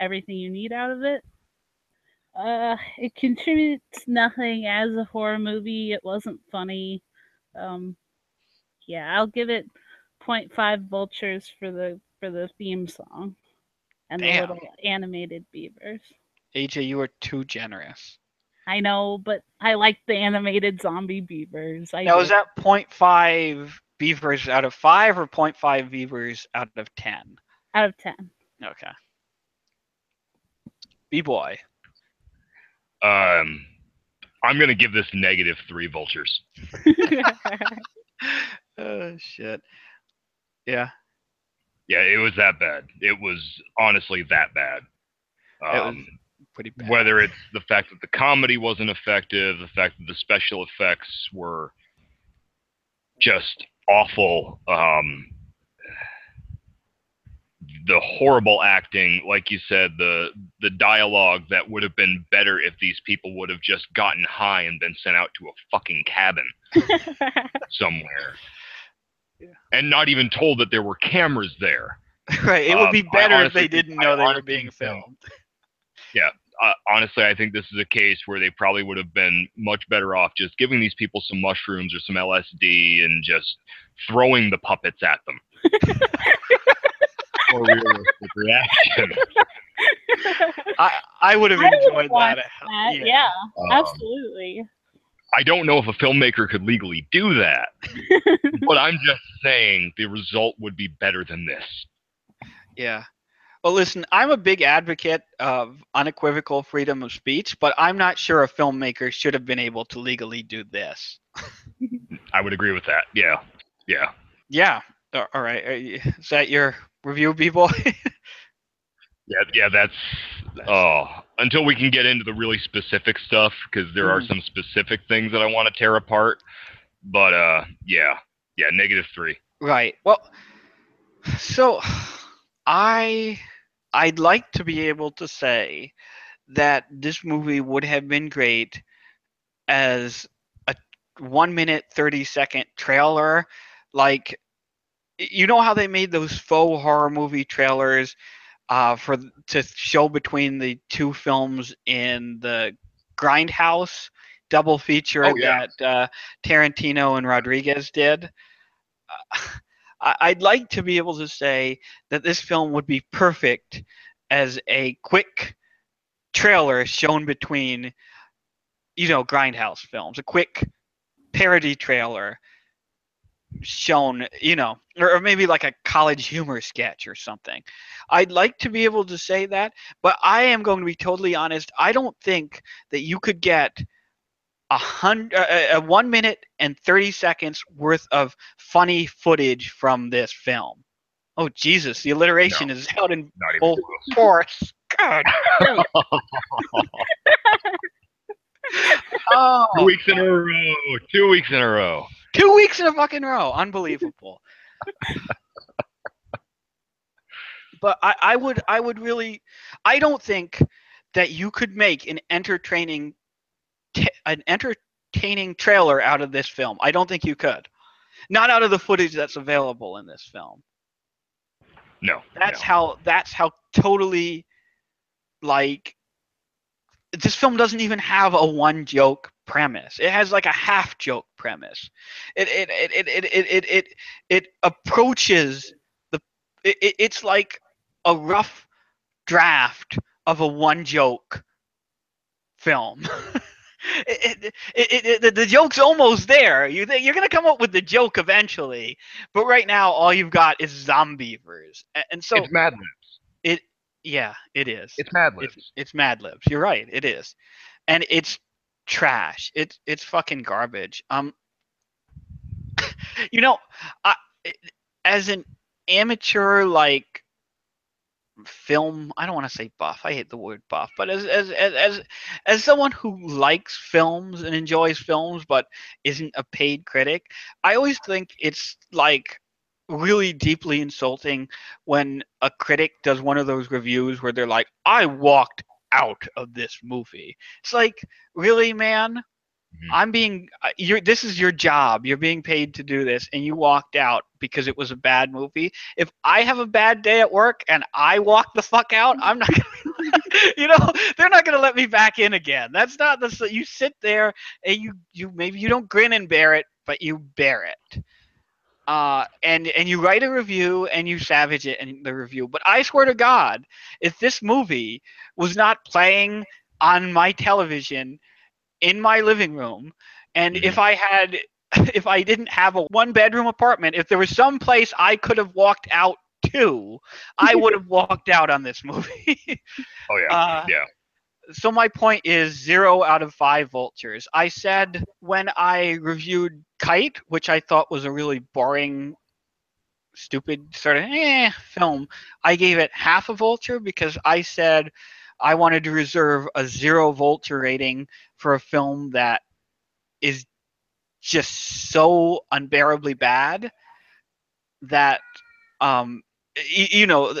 everything you need out of it. Uh, it contributes nothing as a horror movie. It wasn't funny. Um, yeah, I'll give it 0.5 vultures for the for the theme song and Damn. the little animated beavers. AJ, you are too generous. I know, but I like the animated zombie beavers. I Now, do. is that 0.5 beavers out of 5 or 0.5 beavers out of 10? out of ten. Okay. B-boy. Um, I'm gonna give this negative three vultures. oh, shit. Yeah. Yeah, it was that bad. It was honestly that bad. It was Um, Pretty bad. whether it's the fact that the comedy wasn't effective, the fact that the special effects were just awful, um, the horrible acting, like you said, the the dialogue that would have been better if these people would have just gotten high and been sent out to a fucking cabin somewhere. Yeah. And not even told that there were cameras there. right. It would be Um, I better if they didn't know they were being think so. filmed. uh, honestly, I think this is a case where they probably would have been much better off just giving these people some mushrooms or some LSD and just throwing the puppets at them. For realistic reaction. I, I would have I would enjoyed watch that. that, yeah, Um, absolutely. I don't know if a filmmaker could legally do that, but I'm just saying the result would be better than this. Yeah. Well, listen, I'm a big advocate of unequivocal freedom of speech, but I'm not sure a filmmaker should have been able to legally do this. I would agree with that. Yeah. Yeah. Yeah. All right. Is that your review, B-boy? Yeah, yeah, that's oh. Until we can get into the really specific stuff, because there are Mhm. some specific things that I want to tear apart. But uh, yeah, yeah, negative three. Right. Well, so I I'd like to be able to say that this movie would have been great as a 1 minute 30 second trailer like you know how they made those faux horror movie trailers uh, for to show between the two films in the Grindhouse double feature Oh, yeah. that uh, Tarantino and Rodriguez did. Uh, I'd like to be able to say that this film would be perfect as a quick trailer shown between, you know, Grindhouse films, a quick parody trailer shown, you know, or, or maybe like a college humor sketch or something. I'd like to be able to say that, but I am going to be totally honest. I don't think that you could get a hundred, a, a one minute and thirty seconds worth of funny footage from this film. Oh Jesus, the alliteration is out in full force. God. oh, Two weeks in a row. Two weeks in a row. Two weeks in a fucking row. Unbelievable. but I, I would I would really I don't think that you could make an entertaining t- an entertaining trailer out of this film. I don't think you could. Not out of the footage that's available in this film. No. That's no. how that's how totally like this film doesn't even have a one joke premise. It has like a half joke premise. It it it it it it it, it, it approaches the it, it- it's like a rough draft of a one joke film. It, it, it, it, the, joke's almost there. You think you're gonna come up with the joke eventually, but right now all you've got is zombeavers, A- and so it's Mad Libs. yeah, it is. It's Mad Libs. It's, it's Mad Libs. You're right. It is, and it's trash. It's it's fucking garbage. Um, you know, I as an amateur like film, I don't want to say buff. I hate the word buff, but as as as as as someone who likes films and enjoys films but isn't a paid critic, I always think it's like really deeply insulting when a critic does one of those reviews where they're like, I walked out of this movie. It's like, really, man? Mhm. I'm being uh, you're this is your job. You're being paid to do this and you walked out because it was a bad movie. If I have a bad day at work and I walk the fuck out, I'm not gonna you know, they're not gonna let me back in again. That's not the you sit there and you you maybe you don't grin and bear it, but you bear it uh, and and you write a review and you savage it in the review. But I swear to God, if this movie was not playing on my television in my living room, and if I had, if I didn't have a one bedroom apartment, if there was some place I could have walked out to, I would have walked out on this movie. Oh yeah. Uh, yeah. So my point is zero out of five vultures. I said when I reviewed Kite, which I thought was a really boring, stupid sort of eh film, I gave it half a vulture because I said I wanted to reserve a zero vulture rating for a film that is just so unbearably bad that um y- you know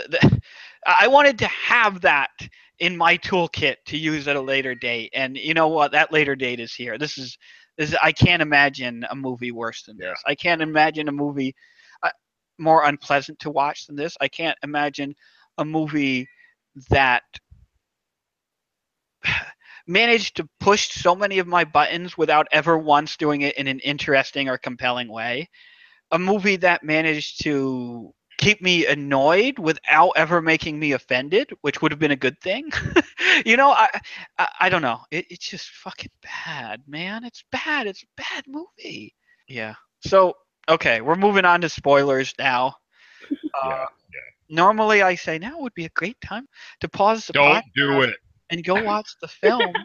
I wanted to have that in my toolkit to use at a later date. And you know what? That later date is here. This is this. Is, I can't imagine a movie worse than Yeah. this. I can't imagine a movie uh, more unpleasant to watch than this. I can't imagine a movie that managed to push so many of my buttons without ever once doing it in an interesting or compelling way. A movie that managed to keep me annoyed without ever making me offended, which would have been a good thing. you know, I, I I don't know. It, it's just fucking bad, man. It's bad. It's a bad movie. Yeah. So okay, we're moving on to spoilers now. Uh, Yeah, Normally, I say now would be a great time to pause the Don't do it. and go watch the film.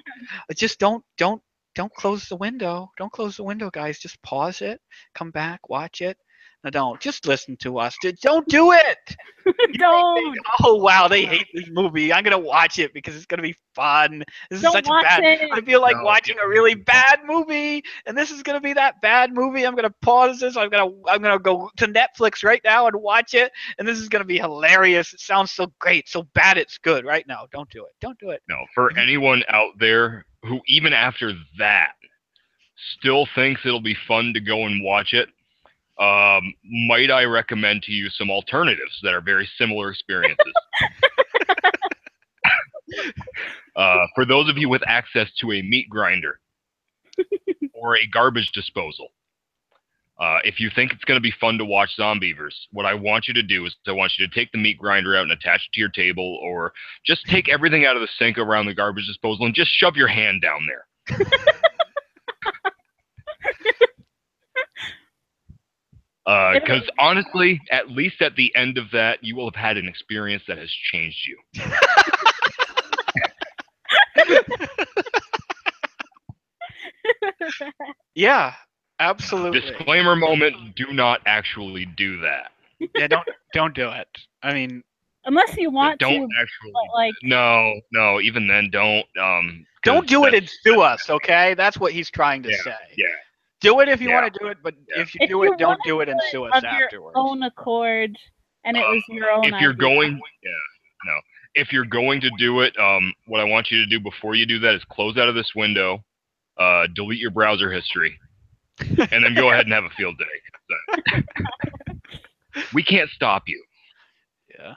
Uh, just don't don't don't close the window. Don't close the window, guys. Just pause it, come back, watch it. No, don't. Just listen to us. Just don't do it. Don't. Oh wow, they hate this movie. I'm gonna watch it because it's gonna be fun. This Don't such a watch bad. it. I feel like No, watching a really bad movie, and this is gonna be that bad movie. I'm gonna pause this. I'm gonna I'm gonna go to Netflix right now and watch it, and this is gonna be hilarious. It sounds so great, so bad it's good. Right now, don't do it. Don't do it. No, for mm-hmm. anyone out there who even after that still thinks it'll be fun to go and watch it, um, might I recommend to you some alternatives that are very similar experiences. uh, for those of you with access to a meat grinder or a garbage disposal, uh, if you think it's going to be fun to watch Zombeavers, what I want you to do is I want you to take the meat grinder out and attach it to your table, or just take everything out of the sink around the garbage disposal and just shove your hand down there. Because honestly, at least at the end of that, you will have had an experience that has changed you. Yeah, absolutely. Disclaimer moment: Do not actually do that. yeah, don't don't do it. I mean, Unless you want don't to, actually. but like No, no. Even then, don't. Um, 'cause don't do it and sue us, okay? That's what he's trying to Yeah, say. yeah. Do it if you Yeah. want to do it, but Yeah. if you If do you it, don't do it and sue us of your afterwards. own accord, and it was your own. if you're idea. going yeah no if you're going to do it um what i want you to do before you do that is close out of this window uh delete your browser history and then go ahead and have a field day we can't stop you Yeah.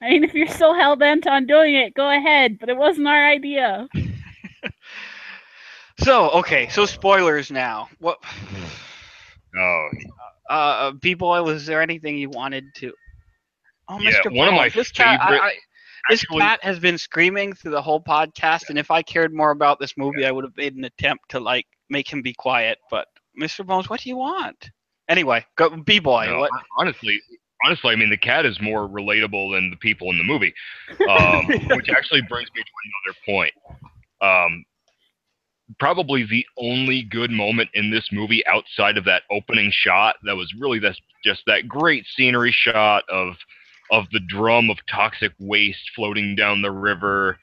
I mean, if you're so hell bent on doing it, go ahead. But it wasn't our idea. So okay, so spoilers now. What? Oh, Uh, B boy, was there anything you wanted to? Oh, Yeah, Mr. one of my Bones, this cat, I- favorite- I- this actually- cat has been screaming through the whole podcast, and if I cared more about this movie, I would have made an attempt to like make him be quiet. But Mr. Bones, what do you want? Anyway, go B boy. no, honestly, honestly, I mean, the cat is more relatable than the people in the movie, um, which actually brings me to another point. Um, probably the only good moment in this movie outside of that opening shot that was really that's just that great scenery shot of of the drum of toxic waste floating down the river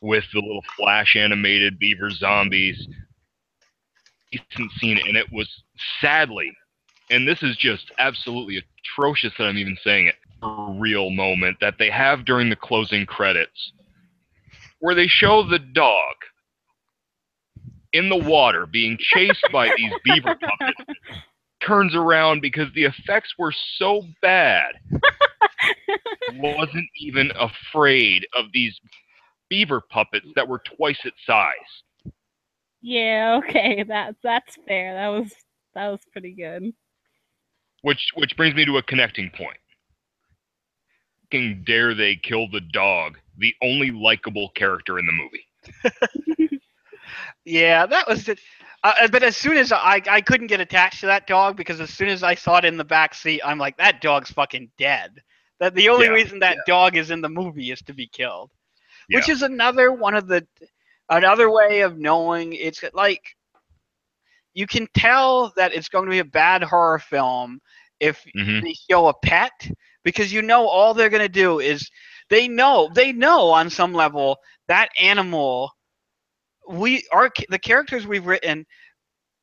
with the little flash animated beaver zombies. Decent scene and it was sadly and this is just absolutely atrocious that I'm even saying it, a real moment that they have during the closing credits where they show the dog in the water being chased by these beaver puppets turns around because the effects were so bad wasn't even afraid of these beaver puppets that were twice its size Yeah, okay, that that's fair. That was that was pretty good. Which which brings me to a connecting point. Fucking dare they kill the dog, the only likable character in the movie. Yeah, that was it. Uh, but as soon as I I couldn't get attached to that dog because as soon as I saw it in the back seat, I'm like that dog's fucking dead. That the only Yeah, reason that dog is in the movie is to be killed. Which is another one of the another way of knowing it's like you can tell that it's going to be a bad horror film if hmm they show a pet because you know all they're going to do is they know they know on some level that animal we are the characters we've written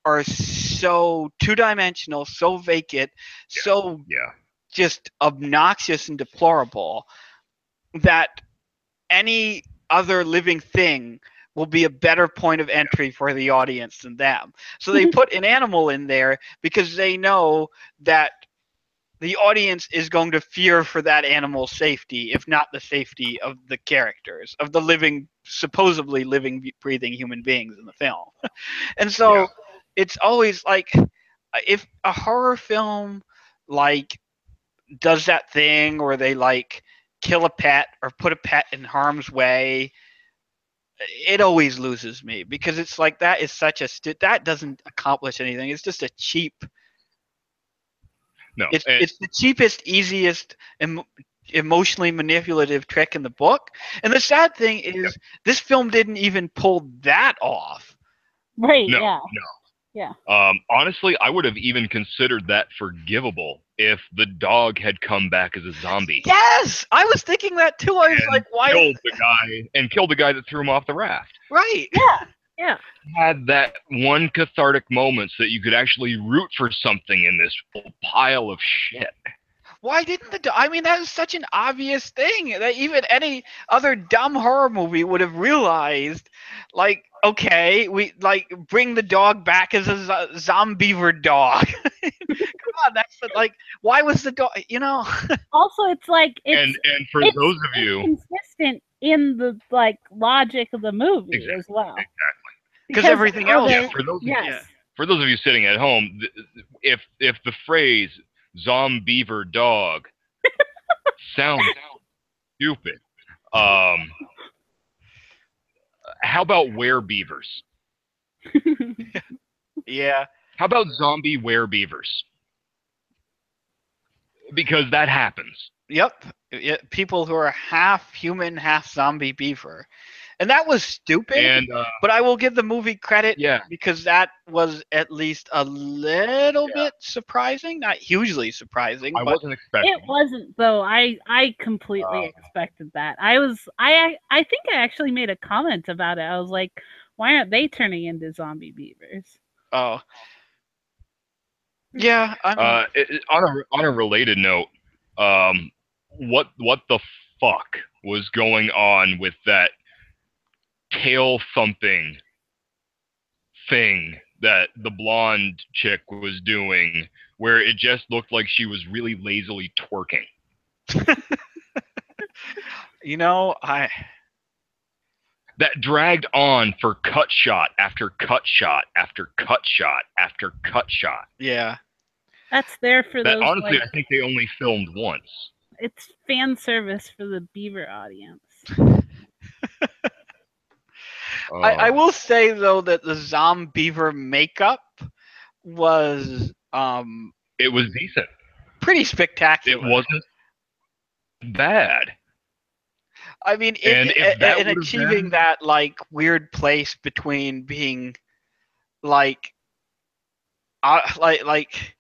are so two-dimensional so vacant so Yeah. just obnoxious and deplorable that any other living thing will be a better point of entry for the audience than them. So they put an animal in there because they know that the audience is going to fear for that animal's safety, if not the safety of the characters, of the living, supposedly living, breathing human beings in the film. and so Yeah. it's always like if a horror film like does that thing where they like kill a pet or put a pet in harm's way it always loses me because it's like that is such a stu- that doesn't accomplish anything it's just a cheap No. it's and- it's the cheapest easiest em- emotionally manipulative trick in the book and the sad thing is this film didn't even pull that off Right, no, yeah. no. Um, honestly, I would have even considered that forgivable if the dog had come back as a zombie. yes i was thinking that too i was And like why Killed the guy and killed the guy that threw him off the raft. right Yeah. Had that one cathartic moment so that you could actually root for something in this whole pile of shit. Why didn't the? I mean, that is such an obvious thing that even any other dumb horror movie would have realized. Like, okay, we like bring the dog back as a zo- zombeaver dog. Come on, that's the, like, why was the dog? You know, Also it's like it's and and for it's those of you, consistent in the like logic of the movie Exactly, as well. Because everything else. other- yeah, for those Yes. Yeah. for those of you sitting at home, if if the phrase "zombeaver dog" sounds stupid, um, how about were beavers? Yeah, How about zombie were beavers? Because that happens. yep. Yeah, people who are half human, half zombie beaver, and that was stupid. And uh, but I will give the movie credit yeah, because that was at least a little Yeah. bit surprising, not hugely surprising, I but wasn't expecting. It wasn't though. I I completely Um, expected that. I was I I think I actually made a comment about it. I was like, why aren't they turning into zombie beavers? oh, yeah. I mean, Uh, it, it- on a on a related note, um, what what the fuck was going on with that tail thumping thing that the blonde chick was doing, where it just looked like she was really lazily twerking? you know, I that dragged on for cut shot after cut shot after cut shot after cut shot. Yeah. That's there for That those. honestly, like, I think they only filmed once. it's fan service for the Beaver audience. I, I Uh, will say though that the Zombeaver makeup was um it was decent. pretty spectacular. It wasn't bad. I mean, And it, if a- that and would've achieving been- that like weird place between being like, uh, like like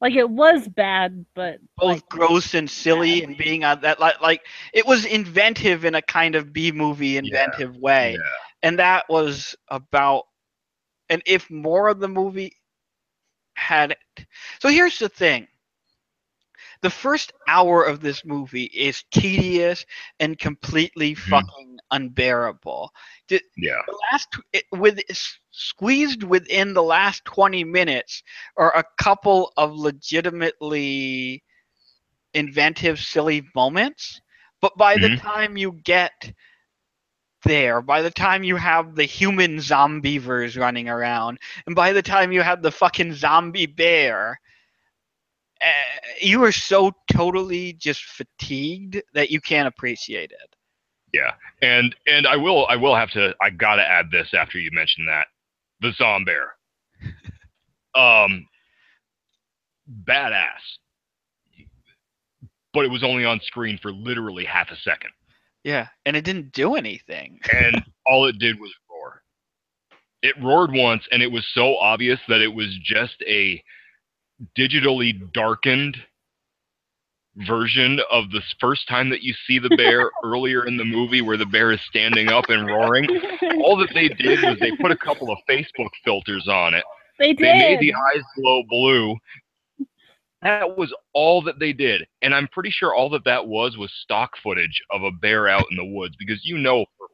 Like it was bad, but both like, gross and silly, and being on that like like it was inventive in a kind of B movie inventive way, Yeah. and that was about. And if more of the movie had it, so here's the thing. The first hour of this movie is tedious and completely Mhm. fucking unbearable. Yeah. the last it, with s- squeezed within the last 20 minutes are a couple of legitimately inventive silly moments but by the Mhm. time you get there by the time you have the human zombeavers running around and by the time you have the fucking zombie bear uh, you are so totally just fatigued that you can't appreciate it Yeah, And and I will I will have to I gotta add this after you mentioned that. The Zombear. Um badass. But it was only on screen for literally half a second. yeah and it didn't do anything And all it did was roar. It roared once and it was so obvious that it was just a digitally darkened version of the first time that you see the bear earlier in the movie where the bear is standing up and roaring. All that they did was they put a couple of Facebook filters on it. they did. They made the eyes glow blue. That was all that they did. And I'm pretty sure all that that was was stock footage of a bear out in the woods because you know for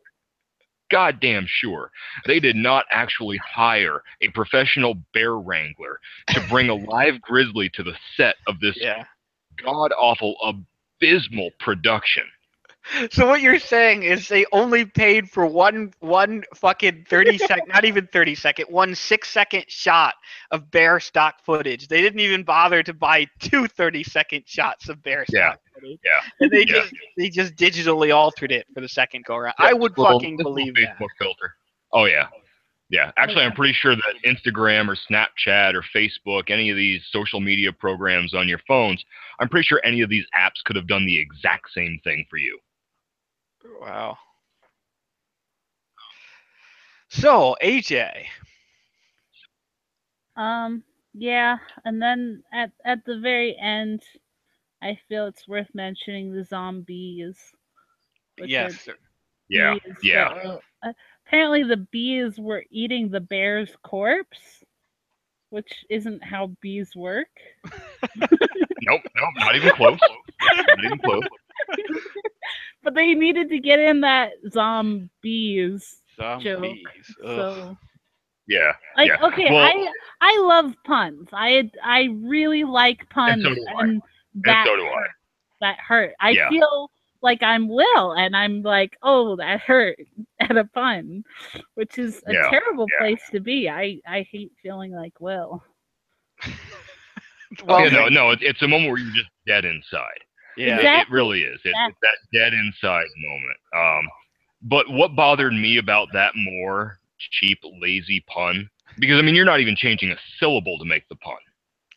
goddamn sure they did not actually hire a professional bear wrangler to bring a live grizzly to the set of this yeah god awful abysmal production. So what you're saying is they only paid for one one fucking thirty second, not even thirty second, one six second shot of bear stock footage. They didn't even bother to buy two 30 second shots of bear stock Yeah, footage. yeah, And they yeah. just they just digitally altered it for the second go around. Yeah, I would little- fucking believe that. Facebook filter. Oh yeah, yeah. Actually, I'm pretty sure that Instagram or Snapchat or Facebook, any of these social media programs on your phones, I'm pretty sure any of these apps could have done the exact same thing for you. Wow. So AJ, Um, yeah, and then at at the very end, I feel it's worth mentioning the zombies. which are yes. Yeah, yeah. that uh, apparently, the bees were eating the bear's corpse, which isn't how bees work. Nope, nope, not even close. not even close. But they needed to get in that zombies zombies. Ugh. So, Yeah, like, yeah. okay, Well- I I love puns. I I really like puns, so do I. and that so do I. hurt. that hurt. I Yeah. feel like I'm Will, and I'm like, oh, that hurt at a pun, which is a Yeah, terrible yeah. place to be. I I hate feeling like Will. Well, yeah, no, no. It's a moment where you're just dead inside. yeah. It- Exactly. It, really is. It, Yeah. It's that dead inside moment. Um, but what bothered me about that more cheap, lazy pun, because I mean, you're not even changing a syllable to make the pun.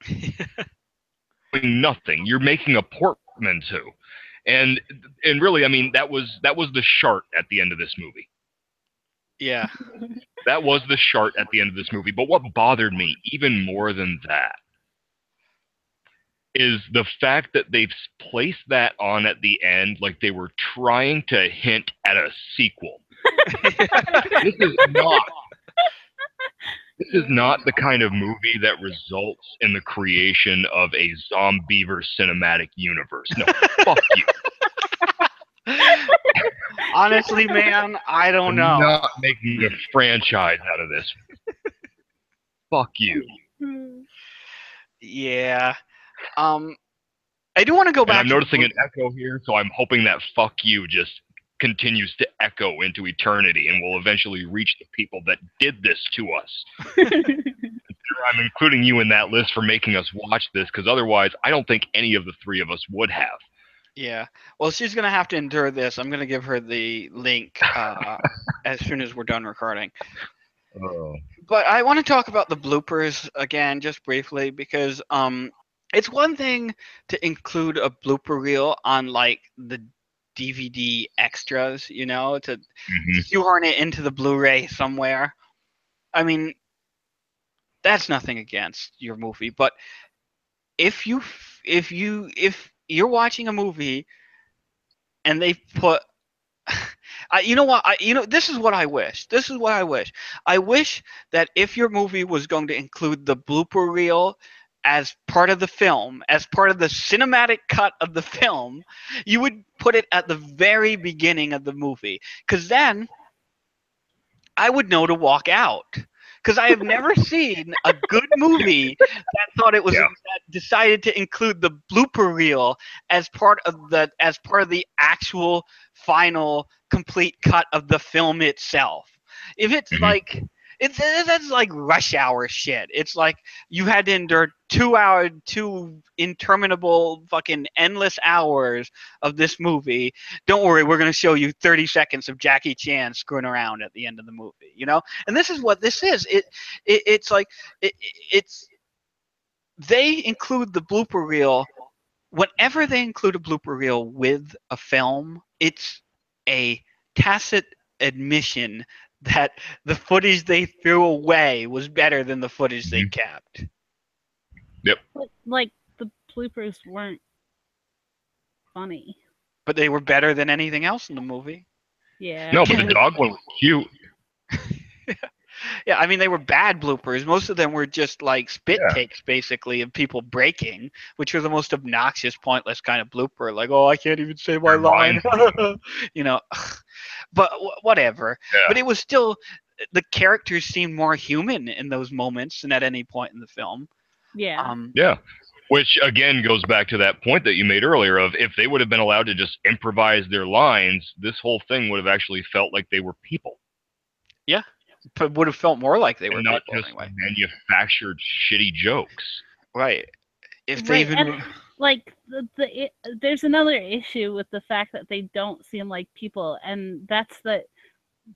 Doing nothing. You're making a portmanteau, and and really, I mean, that was that was the chart at the end of this movie. yeah. That was the chart at the end of this movie. But what bothered me even more than that is the fact that they've placed that on at the end like they were trying to hint at a sequel. This is not this is not the kind of movie that results in the creation of a Zombeaver cinematic universe. No, fuck you. Honestly, man, I don't I'm know. not making a franchise out of this. fuck you. Yeah. Um, I do want to go And back. I'm to- noticing an echo here, so I'm hoping that fuck you just continues to echo into eternity and will eventually reach the people that did this to us. I'm including you in that list for making us watch this because otherwise, I don't think any of the three of us would have. Yeah. Well, she's gonna have to endure this. I'm gonna give her the link uh, as soon as we're done recording. Oh. But I want to talk about the bloopers again, just briefly, because um, it's one thing to include a blooper reel on like the DVD extras, you know, to Mhm. shoehorn it into the Blu-ray somewhere. I mean, that's nothing against your movie, but if you if you if you're watching a movie and they put I, you know what I you know this is what I wish. This is what I wish. I wish that if your movie was going to include the blooper reel as part of the film, as part of the cinematic cut of the film, you would put it at the very beginning of the movie cuz then I would know to walk out. Because I have never seen a good movie that thought it was Yeah. that decided to include the blooper reel as part of the as part of the actual final complete cut of the film itself. If it's Mhm. like it's that's like rush hour shit. It's like you had to endure two hour, two interminable, fucking endless hours of this movie. Don't worry, we're gonna show you 30 seconds of Jackie Chan screwing around at the end of the movie. You know, and this is what this is. It, it it's like it, it's they include the blooper reel. Whenever they include a blooper reel with a film, it's a tacit admission that the footage they threw away was better than the footage they Mhm. kept. But, like the bloopers weren't funny. But they were better than anything else in the movie. Yeah. No, but the dog one was cute. Yeah, I mean they were bad bloopers. Most of them were just like spit Yeah. takes, basically, of people breaking, which were the most obnoxious, pointless kind of blooper. Like, oh, I can't even say my Your line, you know. But wh- whatever. Yeah. But it was still the characters seemed more human in those moments than at any point in the film. Yeah. Um, Yeah. Which again goes back to that point that you made earlier of if they would have been allowed to just improvise their lines, this whole thing would have actually felt like they were people. but would have felt more like they were and not people just anyway. manufactured shitty jokes. Right. If they Right, even and- like the, the it, there's another issue with the fact that they don't seem like people and that's that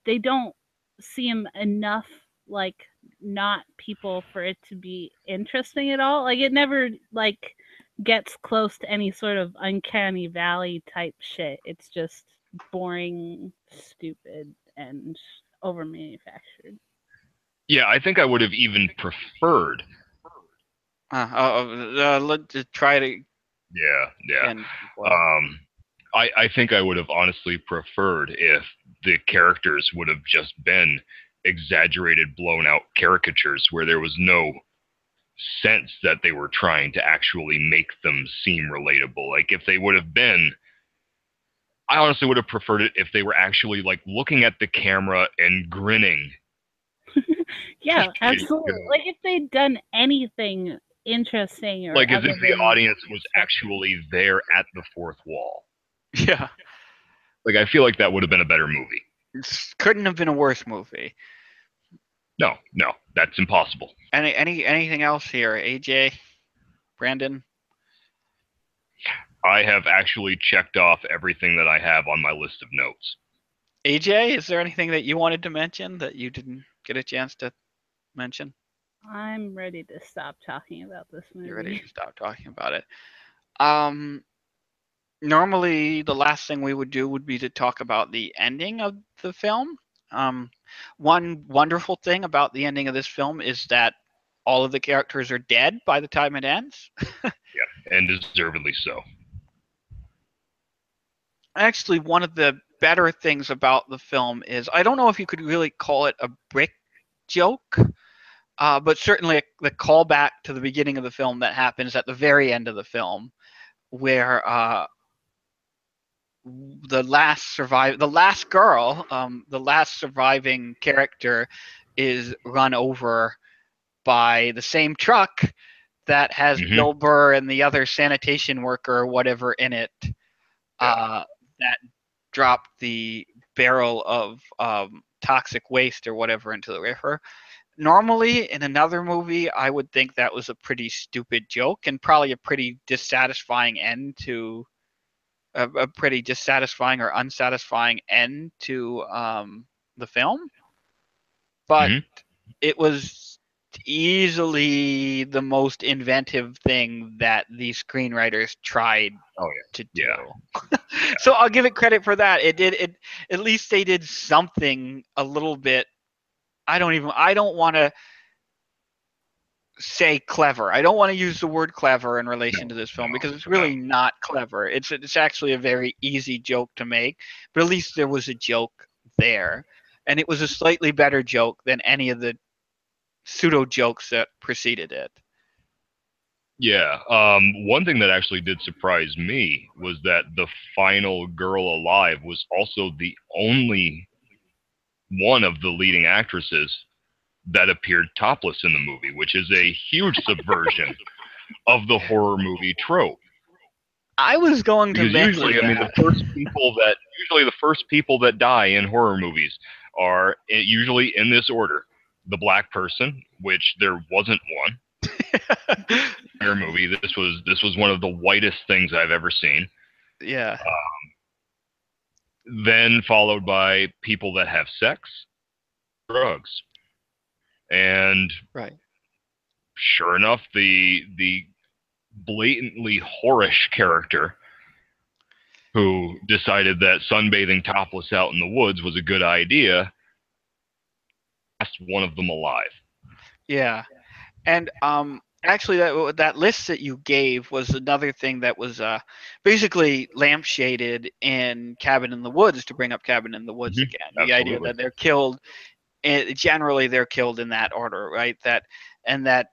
they don't seem enough like not people for it to be interesting at all like it never like gets close to any sort of uncanny valley type shit it's just boring stupid and over manufactured Yeah, I think I would have even preferred. uh, uh, uh, let's just try to Yeah, yeah. and well, Um, I, I think I would have honestly preferred if the characters would have just been exaggerated, blown out caricatures where there was no sense that they were trying to actually make them seem relatable. Like if they would have been, I honestly would have preferred it if they were actually like looking at the camera and grinning. yeah absolutely you know. like if they'd done anything interesting or Like as if the audience was actually there at the fourth wall. yeah, Like I feel like that would have been a better movie. It's- couldn't have been a worse movie. No, no, that's impossible. Any any anything else here, AJ, Brandon? I have actually checked off everything that I have on my list of notes. AJ, is there anything that you wanted to mention that you didn't get a chance to mention? I'm ready to stop talking about this movie. You're ready to stop talking about it. Um, normally the last thing we would do would be to talk about the ending of the film. Um, one wonderful thing about the ending of this film is that all of the characters are dead by the time it ends. Yeah, and deservedly so. Actually, one of the better things about the film is I don't know if you could really call it a brick joke, uh, but certainly the callback to the beginning of the film that happens at the very end of the film, where uh, the last survive the last girl, um, the last surviving character, is run over by the same truck that has Mhm. Bill Burr and the other sanitation worker or whatever in it. Uh, that dropped the barrel of um, toxic waste or whatever into the river. Normally, in another movie, I would think that was a pretty stupid joke and probably a pretty dissatisfying end to a, a pretty dissatisfying or unsatisfying end to um, the film. But Mhm. it was easily the most inventive thing that the screenwriters tried Oh, to do. Yeah. so I'll give it credit for that. It did it at least they did something a little bit I don't even I don't want to say clever. I don't want to use the word clever in relation to this film because it's really not clever. It's it's actually a very easy joke to make, but at least there was a joke there. And it was a slightly better joke than any of the pseudo jokes that preceded it. Yeah. Um, one thing that actually did surprise me was that the final girl alive was also the only one of the leading actresses that appeared topless in the movie, which is a huge subversion of the horror movie trope. I was going to Because mention usually, I mean, the first people that usually the first people that die in horror movies are usually in this order: the black person, which there wasn't one entire movie. This was this was one of the whitest things I've ever seen. yeah. Um, then followed by people that have sex, drugs, and Right. sure enough, the the blatantly whorish character who decided that sunbathing topless out in the woods was a good idea cast one of them alive. Yeah, and um, actually, that that list that you gave was another thing that was uh, basically lampshaded in Cabin in the Woods to bring up Cabin in the Woods Mhm, again. The idea that they're killed, eh, generally they're killed in that order, right? That and that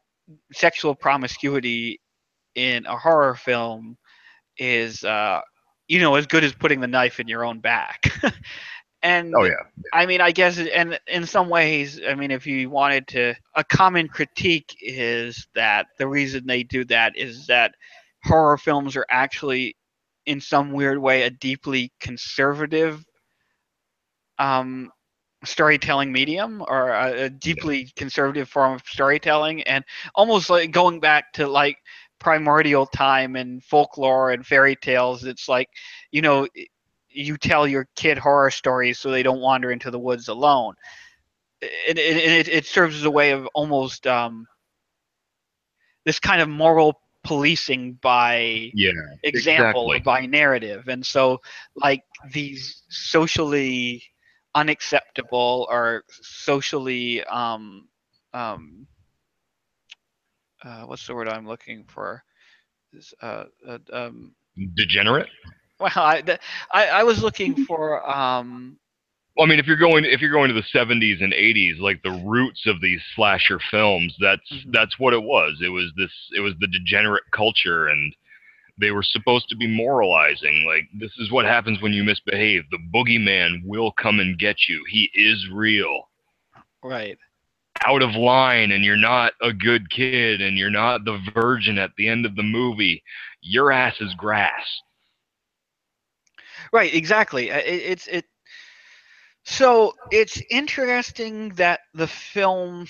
sexual promiscuity in a horror film is, uh, you know, as good as putting the knife in your own back. and Oh yeah, I mean, I guess, and in some ways, I mean, if you wanted to, a common critique is that the reason they do that is that horror films are actually, in some weird way, a deeply conservative um, storytelling medium or a, a deeply conservative form of storytelling, and almost like going back to like primordial time and folklore and fairy tales. It's like, you know, you tell your kid horror stories so they don't wander into the woods alone. And it, it, it serves as a way of almost um, this kind of moral policing by yeah, example Exactly. by narrative. And so, like these socially unacceptable or socially um, um, uh, what's the word I'm looking for? Uh, uh, um, degenerate. Well, I, th- I I was looking for um, Well, I mean, if you're going if you're going to the 70s and 80s, like the roots of these slasher films, that's Mhm. that's what it was. It was this it was the degenerate culture and they were supposed to be moralizing like this is what happens when you misbehave. The boogeyman will come and get you. He is real. right. Out of line and you're not a good kid and you're not the virgin at the end of the movie. Your ass is grass. Right, exactly. Uh, It, it's it. So it's interesting that the film,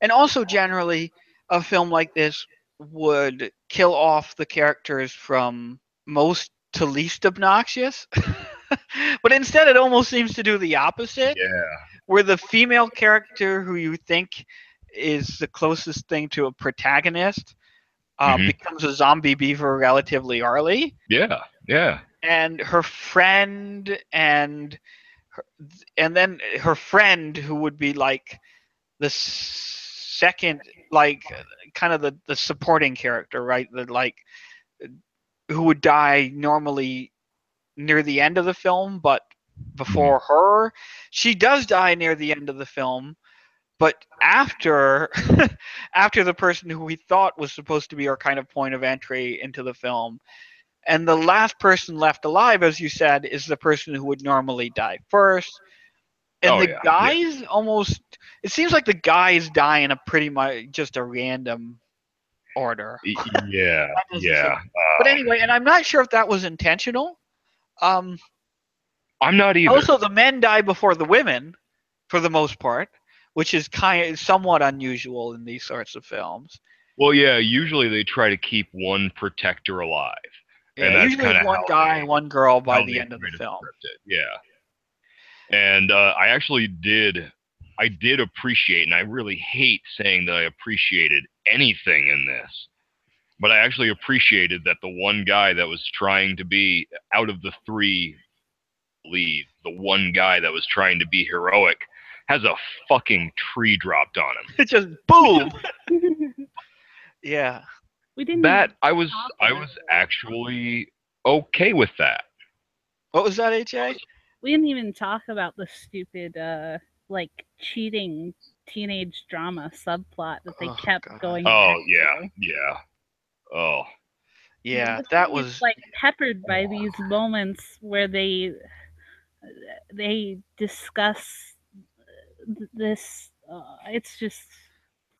and also generally, a film like this would kill off the characters from most to least obnoxious. but instead, it almost seems to do the opposite, Yeah. where the female character who you think is the closest thing to a protagonist uh, Mhm. becomes a zombie beaver relatively early Yeah. Yeah. and her friend and her, and then her friend who would be like the second like kind of the the supporting character right? The like who would die normally near the end of the film but before mm-hmm. her. She does die near the end of the film but after after the person who we thought was supposed to be our kind of point of entry into the film and the last person left alive as you said is the person who would normally die first and Oh, the yeah, yeah. guys almost it seems like the guys die in a pretty much just a random order Yeah. That doesn't Yeah. but anyway and i'm not sure if that was intentional Um, I'm not either. also, the men die before the women, for the most part, which is kind of somewhat unusual in these sorts of films. well, yeah, usually they try to keep one protector alive. And Yeah, usually one guy, they- one girl by the end of the film. Yeah. And uh, I actually did, I did appreciate, and I really hate saying that I appreciated anything in this, but I actually appreciated that the one guy that was trying to be out of the three lead, the one guy that was trying to be heroic, has a fucking tree dropped on him. It just boom. yeah. We didn't. That I was, I was actually okay with that. What was that, HA? We didn't even talk about the stupid, uh, like cheating teenage drama subplot that they Oh, kept God. going. Oh yeah, to. yeah. Oh, Yeah, But that was like peppered by these moments where they they discuss this. Uh, it's just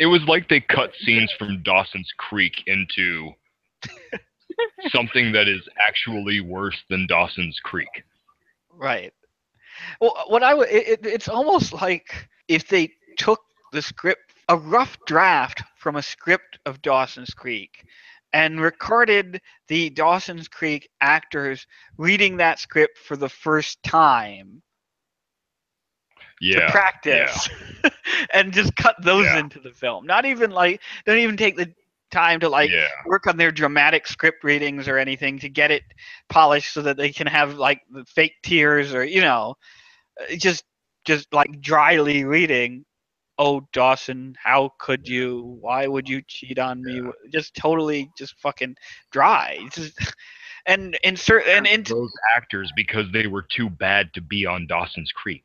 it was like they cut scenes from Dawson's Creek into something that is actually worse than Dawson's Creek. right. Well, what I would, it, it, it's almost like if they took the script, a rough draft from a script of Dawson's Creek, and recorded the Dawson's Creek actors reading that script for the first time Yeah. to practice and just cut those Yeah. into the film. Not even like don't even take the time to like yeah. work on their dramatic script readings or anything to get it polished so that they can have like the fake tears or you know uh, just just like dryly reading oh Dawson how could you why would you cheat on me just totally just fucking dry just and insert and into those actors because they were too bad to be on Dawson's Creek.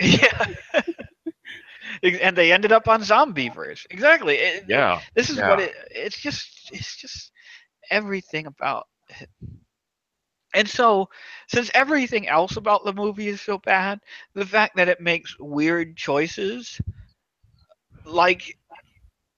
Yeah. And they ended up on zombeavers exactly. It- Yeah. this is what it it's just it's just everything about it. And so since everything else about the movie is so bad the fact that it makes weird choices like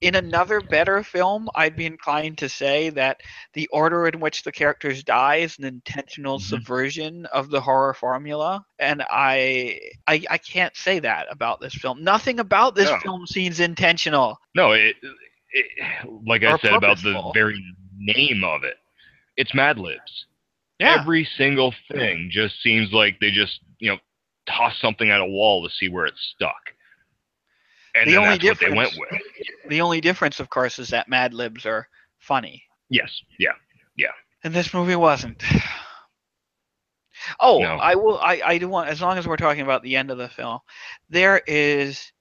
in another better film i'd be inclined to say that the order in which the characters die is an intentional Mhm. subversion of the horror formula and I, I i can't say that about this film nothing about this No. film seems intentional No, it, it like I said about the very name of it. It's Mad Libs. yeah Every single thing just seems like they just, you know, toss something at a wall to see where it's stuck. And The only what they went difference- with. The only difference, of course, is that Mad Libs are funny, Yes. Yeah. Yeah. And this movie wasn't. Oh, No. I will. I, I do want, as long as we're talking about the end of the film, there is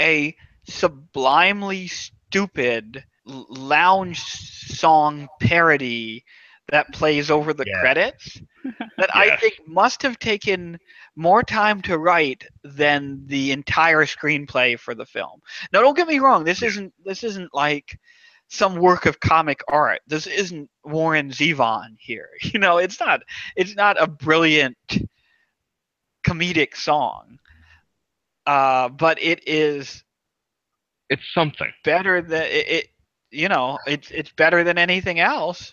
a sublimely stupid lounge song parody that plays over the Yeah. credits that I think must have taken more time to write than the entire screenplay for the film. Now, don't get me wrong. This isn't this isn't like some work of comic art. This isn't Warren Zevon here. You know, it's not it's not a brilliant comedic song. Uh, but it is It's something. better than it, it you know, it's it's better than anything else.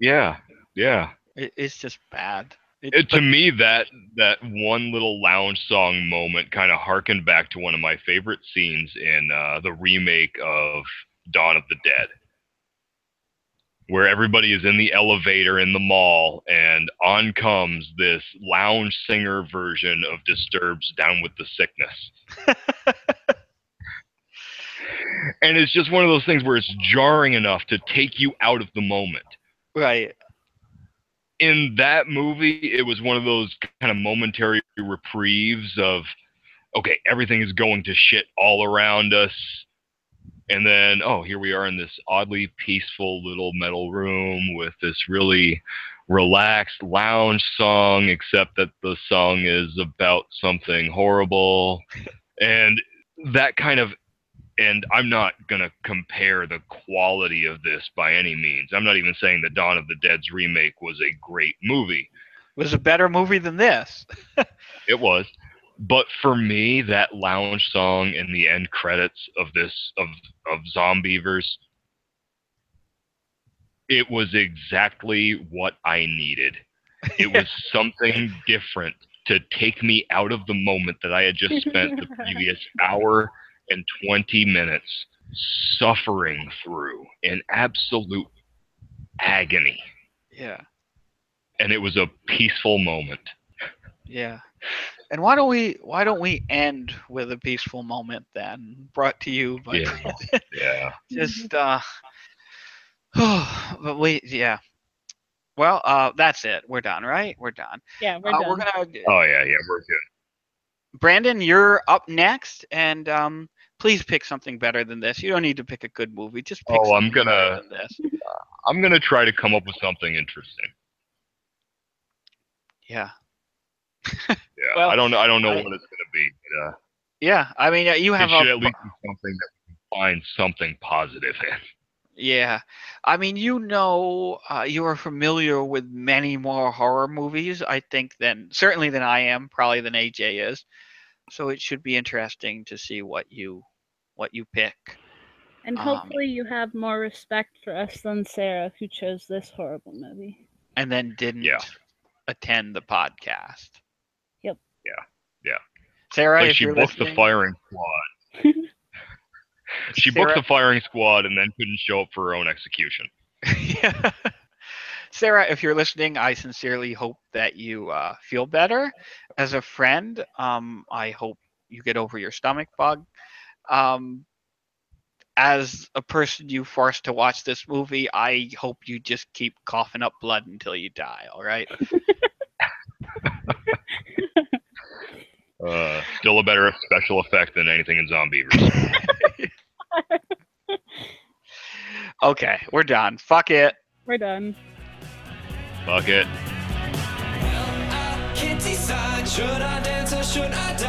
Yeah. Yeah. It, it's just bad. It, It, to me, that that one little lounge song moment kind of harkened back to one of my favorite scenes in uh, the remake of Dawn of the Dead, where everybody is in the elevator in the mall, and on comes this lounge singer version of Disturbed's "Down with the Sickness." and it's just one of those things where it's jarring enough to take you out of the moment right. In that movie, it was one of those kind of momentary reprieves of, okay, everything is going to shit all around us. And then, oh, here we are in this oddly peaceful little metal room with this really relaxed lounge song, except that the song is about something horrible. and that kind of and I'm not going to compare the quality of this by any means. I'm not even saying that Dawn of the Dead's remake was a great movie. It was a better movie than this. It was. But for me, that lounge song in the end credits of this of of Zombeavers, it was exactly what I needed. It was something different to take me out of the moment that I had just spent the previous hour and 20 minutes suffering through in absolute agony. Yeah. And it was a peaceful moment. Yeah. And why don't we why don't we end with a peaceful moment then? Brought to you by Yeah. Yeah. just uh but we yeah. Well, uh that's it. We're done, right? We're done. Yeah, we're Uh, done. we're gonna Oh, yeah, yeah, we're good. Brandon, you're up next and um please pick something better than this. You don't need to pick a good movie. Just pick Oh, I'm something better gonna- than this. I'm going to try to come up with something interesting. Yeah. Yeah. Well, I don't know. I don't know I- what it's going to be. But, uh, Yeah. I mean, you it have should a at least be something that we can find something positive in. Yeah, I mean, you know, uh, you are familiar with many more horror movies, I think, than certainly than I am, probably than AJ is. So it should be interesting to see what you what you pick. and um, hopefully you have more respect for us than Sarah, who chose this horrible movie. and then didn't Yeah. attend the podcast. Yep. Yeah, yeah. Sarah, like if she you're booked listening, the firing squad. she booked the firing squad and then couldn't show up for her own execution. Yeah. Sarah, if you're listening, I sincerely hope that you uh, feel better. As a friend, um, I hope you get over your stomach bug. Um, as a person you forced to watch this movie, I hope you just keep coughing up blood until you die. All right. Uh, still a better special effect than anything in Zombeavers. Okay, we're done. Fuck it. We're done. Fuck it. Can't decide. Should I dance or should I die?